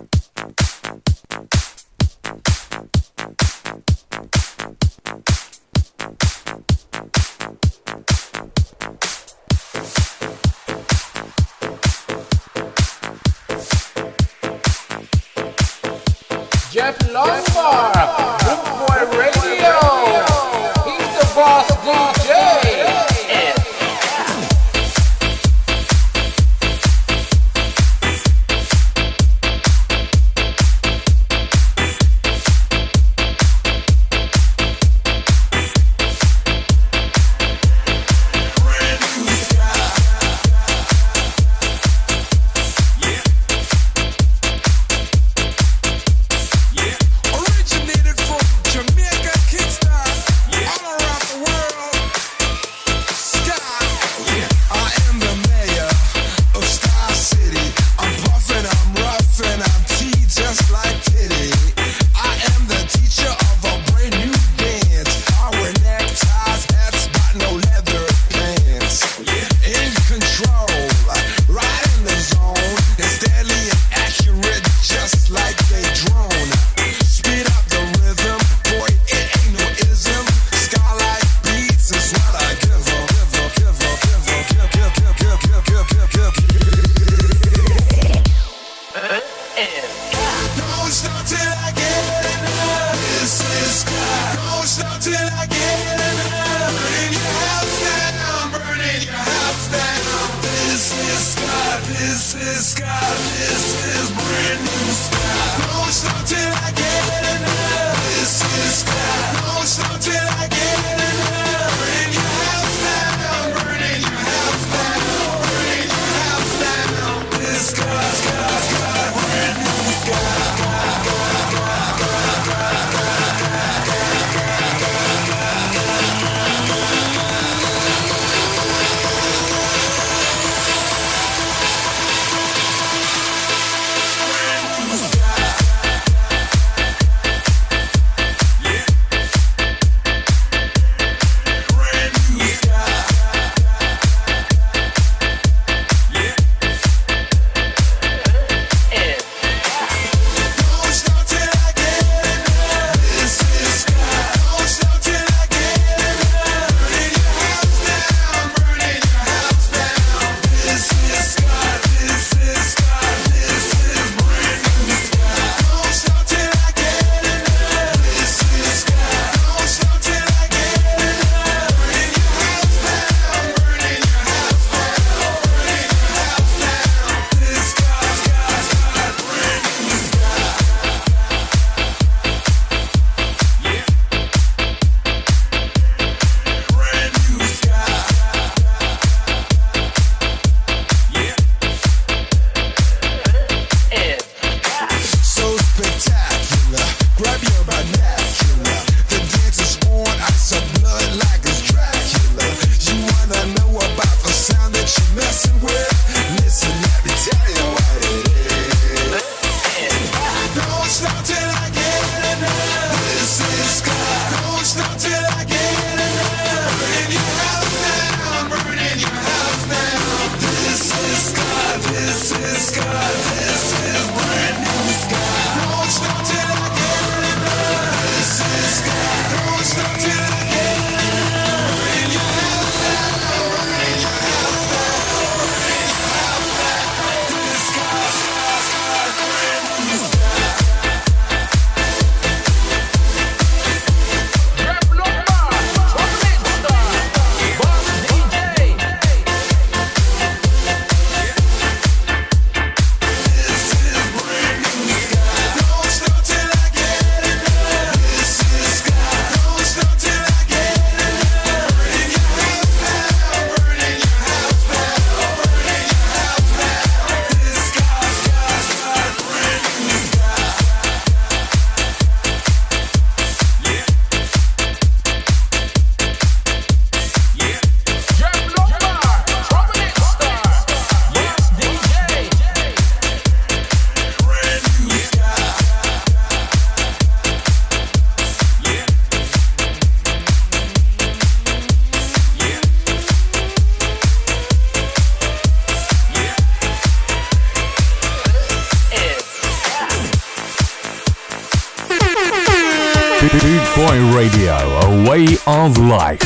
S23: of
S3: life.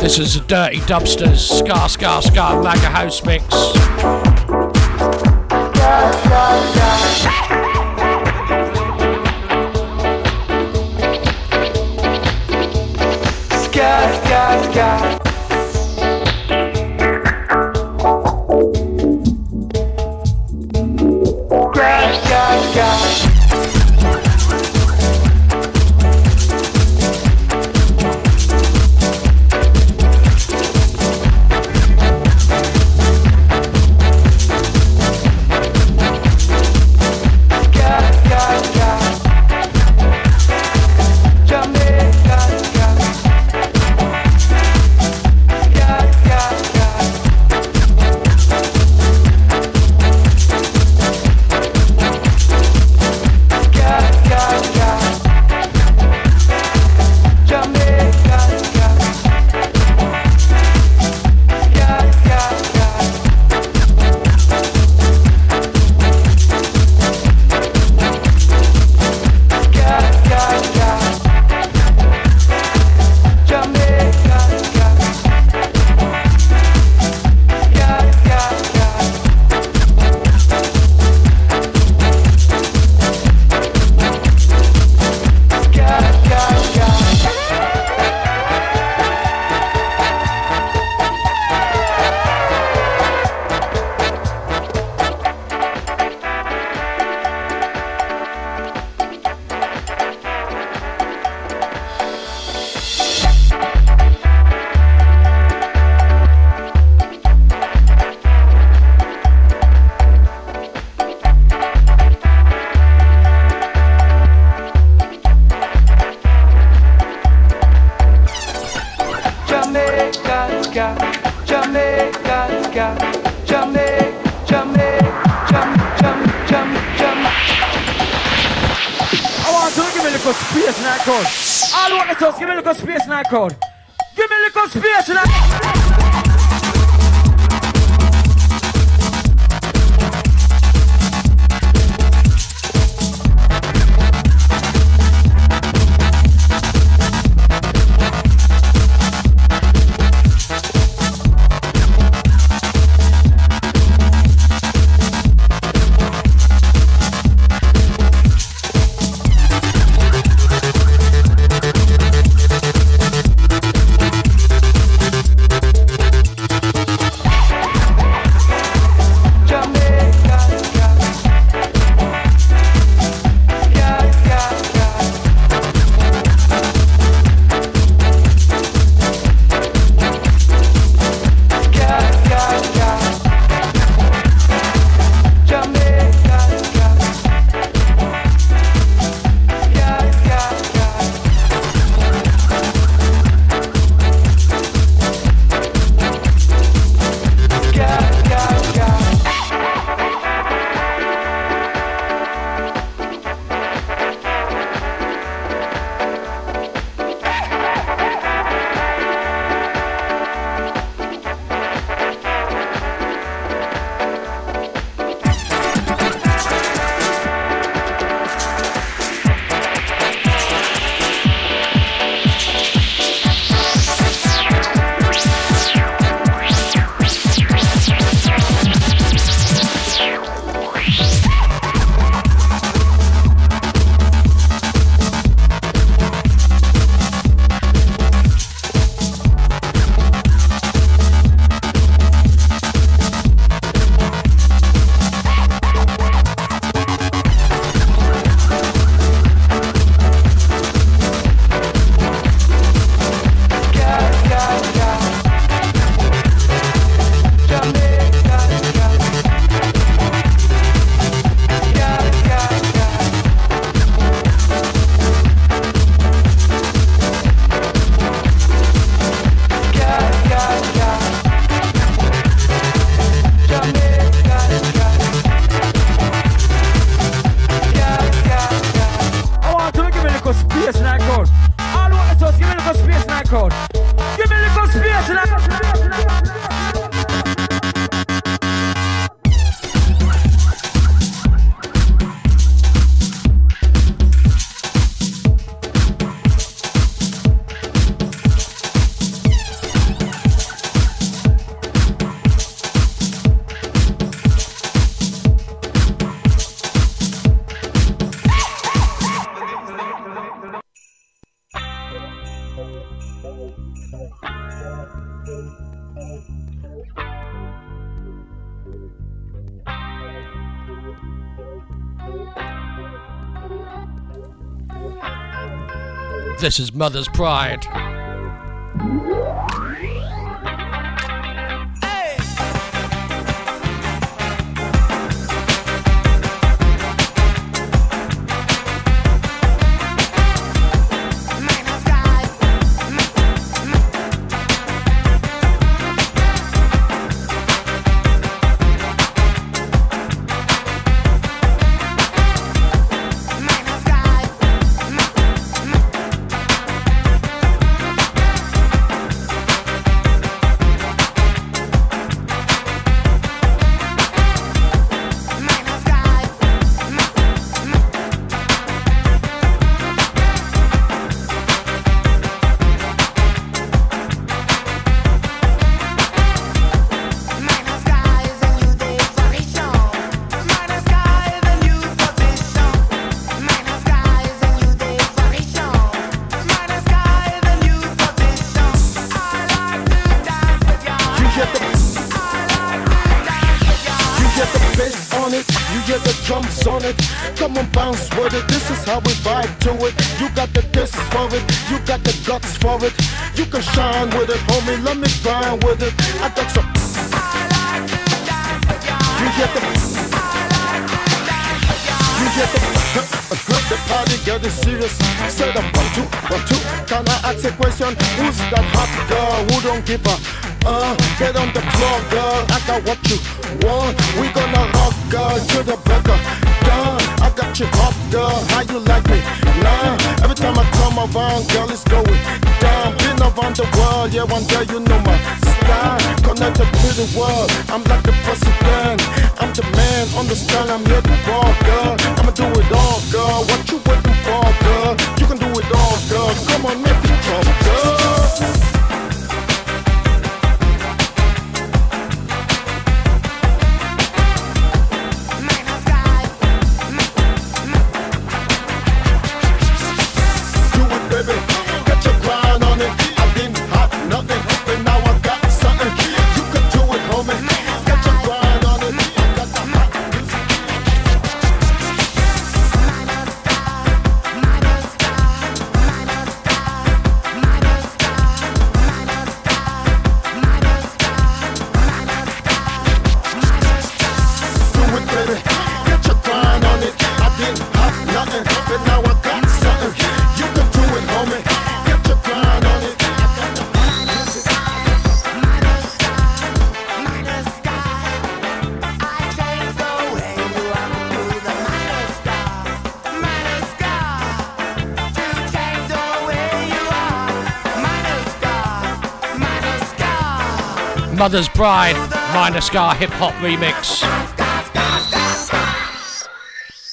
S6: This is a Dirty Dubsters Ska Ska Ska mega House Mix.
S22: Yeah, yeah, yeah.
S13: This is Mother's Pride.
S24: Drums on it. Come on, bounce with it. This is how we vibe to it. You got the this for it, you got the guts for it. You can shine with it, homie. Let me grind with it. I got some. You get the. You get the. The party getting serious. Set up one two one two. Can I ask a question? Who's that hot girl who don't give a Uh, get on the floor, girl. I got what you want. We gonna rock, girl, to the of dawn. I got you up, girl. How you like me? Nah, every time I come around, girl, it's going down. Been around the world, yeah, one day you know my style. Connected to the world, I'm like the president. I'm the man on the stand, I'm here to rock, girl. I'ma do it all, girl. What you waiting for, girl? You can do it all, girl. Come on, make it jump, girl.
S6: Mother's Pride, Minor Ska hip hop remix.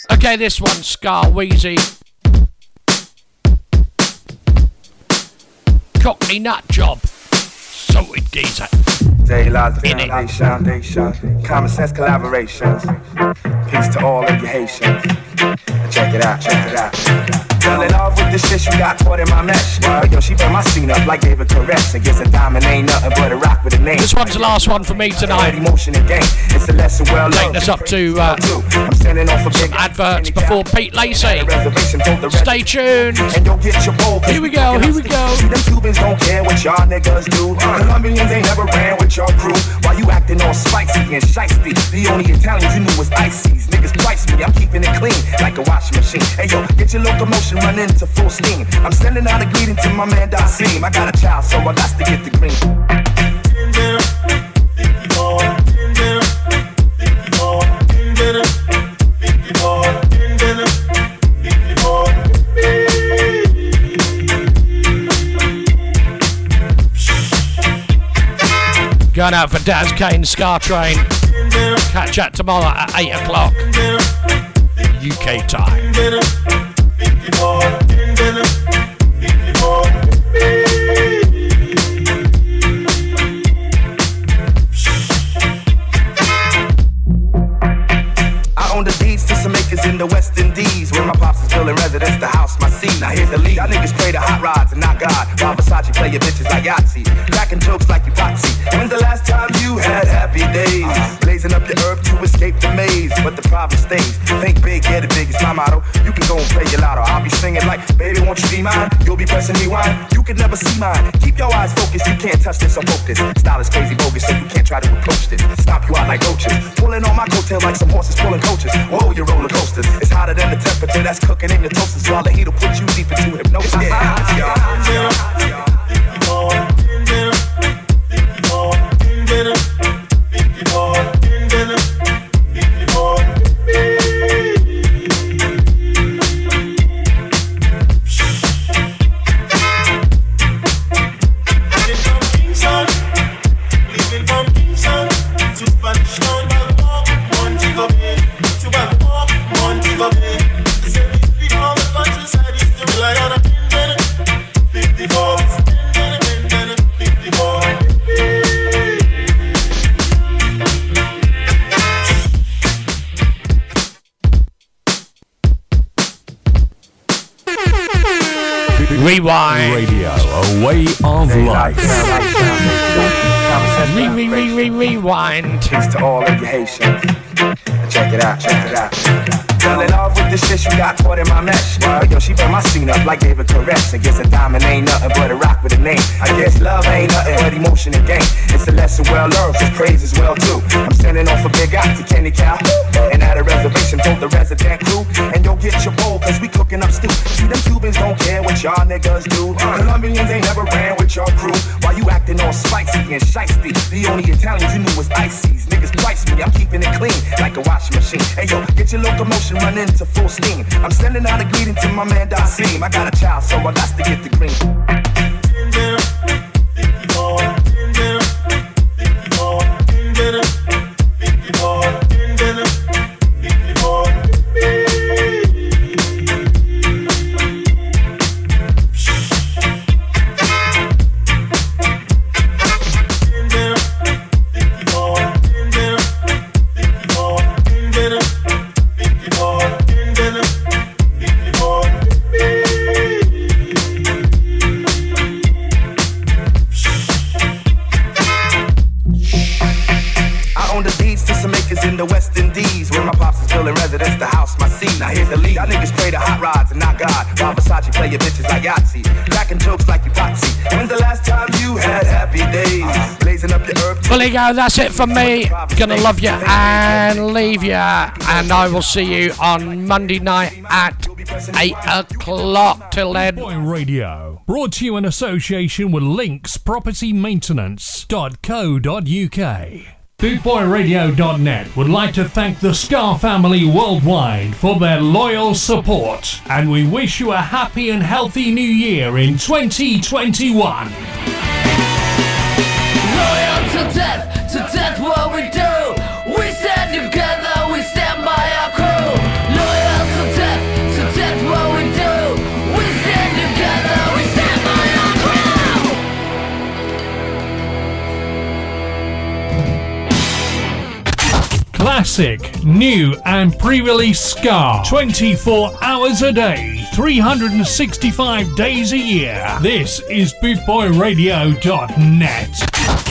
S6: Okay, this one, Ska Wheezy. Cockney nut job. Salted geezer.
S25: Day lies the foundation, foundation. Common sense collaborations. Peace to all of you Haitians. Check it out, check it out. Fell in love with the shit got caught in my mesh. Yo, she burn my scene up like David Koresh. Against a diamond ain't nothing but a rock with a name.
S6: This one's the last one for me tonight.
S25: Emotion and game. It's a lesson well
S6: Taking us up to uh,
S25: I'm standing off a
S6: some adverts before Pete Lacey. Stay tuned.
S25: And don't get your bowl.
S6: Here we go, here we go.
S25: See, them Cubans don't care what y'all niggas do. Colombians ain't never ran with your crew. While you acting all spicy and shiesty. The only Italians you knew was ices. Niggas twice me, I'm keeping it clean like a washing machine. Hey yo, get your locomotion running to full steam. I'm sending out a greeting to my man Dasim. I got a child, so I got to get the green.
S6: Going out for Daz Kane Ska Train. Catch up tomorrow at 8 o'clock. UK time.
S25: I own the deeds to some acres in the West Indies. Where my pops is building residence to house my seed. Now here's the lead. Y'all niggas pray to hot rods and not God. While Versace play your bitches like Yahtzee. Cracking jokes like you Potsy. When's the last time maze. But the problem stays. Think big, get it big. It's my motto. You can go and play your lotto. I'll be singing like, baby, won't you be mine? You'll be pressing me wine. You can never see mine. Keep your eyes focused. You can't touch this or poke this. Style is crazy bogus, so you can't try to approach this. Stop you out like roaches. Pulling on my coattail like some horses pulling coaches. Whoa, you roller coasters. It's hotter than the temperature that's cooking in your toasters. While the heat'll put you deep into hypnosis. Yeah,
S6: Rewind.
S3: Radio, a way of life.
S6: Re, re, re, re, rewind.
S25: Peace to all of you Haitians. Check it out, check it out. Fell in love with the shit you got caught in my mesh. Yo, she burn my scene up like David Koresh. guess a diamond ain't nothing but a rock with a name. I guess love ain't nothing but emotion and game. It's a lesson well learned, so praise as well too. I'm sending off a big out to Kenny Cow. And at a reservation for the resident crew. And yo, get your bowl, cause we cooking up stew. See, them Cubans don't care what y'all niggas do. Colombians ain't never ran with your crew. While you acting all spicy and shiesty. The only Italians you knew was ices. Niggas price me, I'm keeping it clean like a washing machine. Hey yo, get your locomotion running to full steam. I'm sending out a greeting to my man Dasim. I got a child, so I got to get the green. Still in residence, the house my seat. Now here's the lead. Y'all niggas pray to hot rods and not God. While Versace play your bitches like Yahtzee. Cracking jokes like you Potsy. When's the last time you had happy days? Blazing up your herb.
S6: Well, there you go. That's it from me. Gonna love you and leave you. And I will see you on Monday night at 8 o'clock. Till then.
S3: Boy Radio. Brought to you in association with Links Property Maintenance.co.uk. BootboyRadio.net would like to thank the Ska family worldwide for their loyal support, and we wish you a happy and healthy new year in 2021.
S13: Loyal to death, to death what we.
S3: Classic, new, and pre release Ska. 24 hours a day, 365 days a year. This is BootboyRadio.net.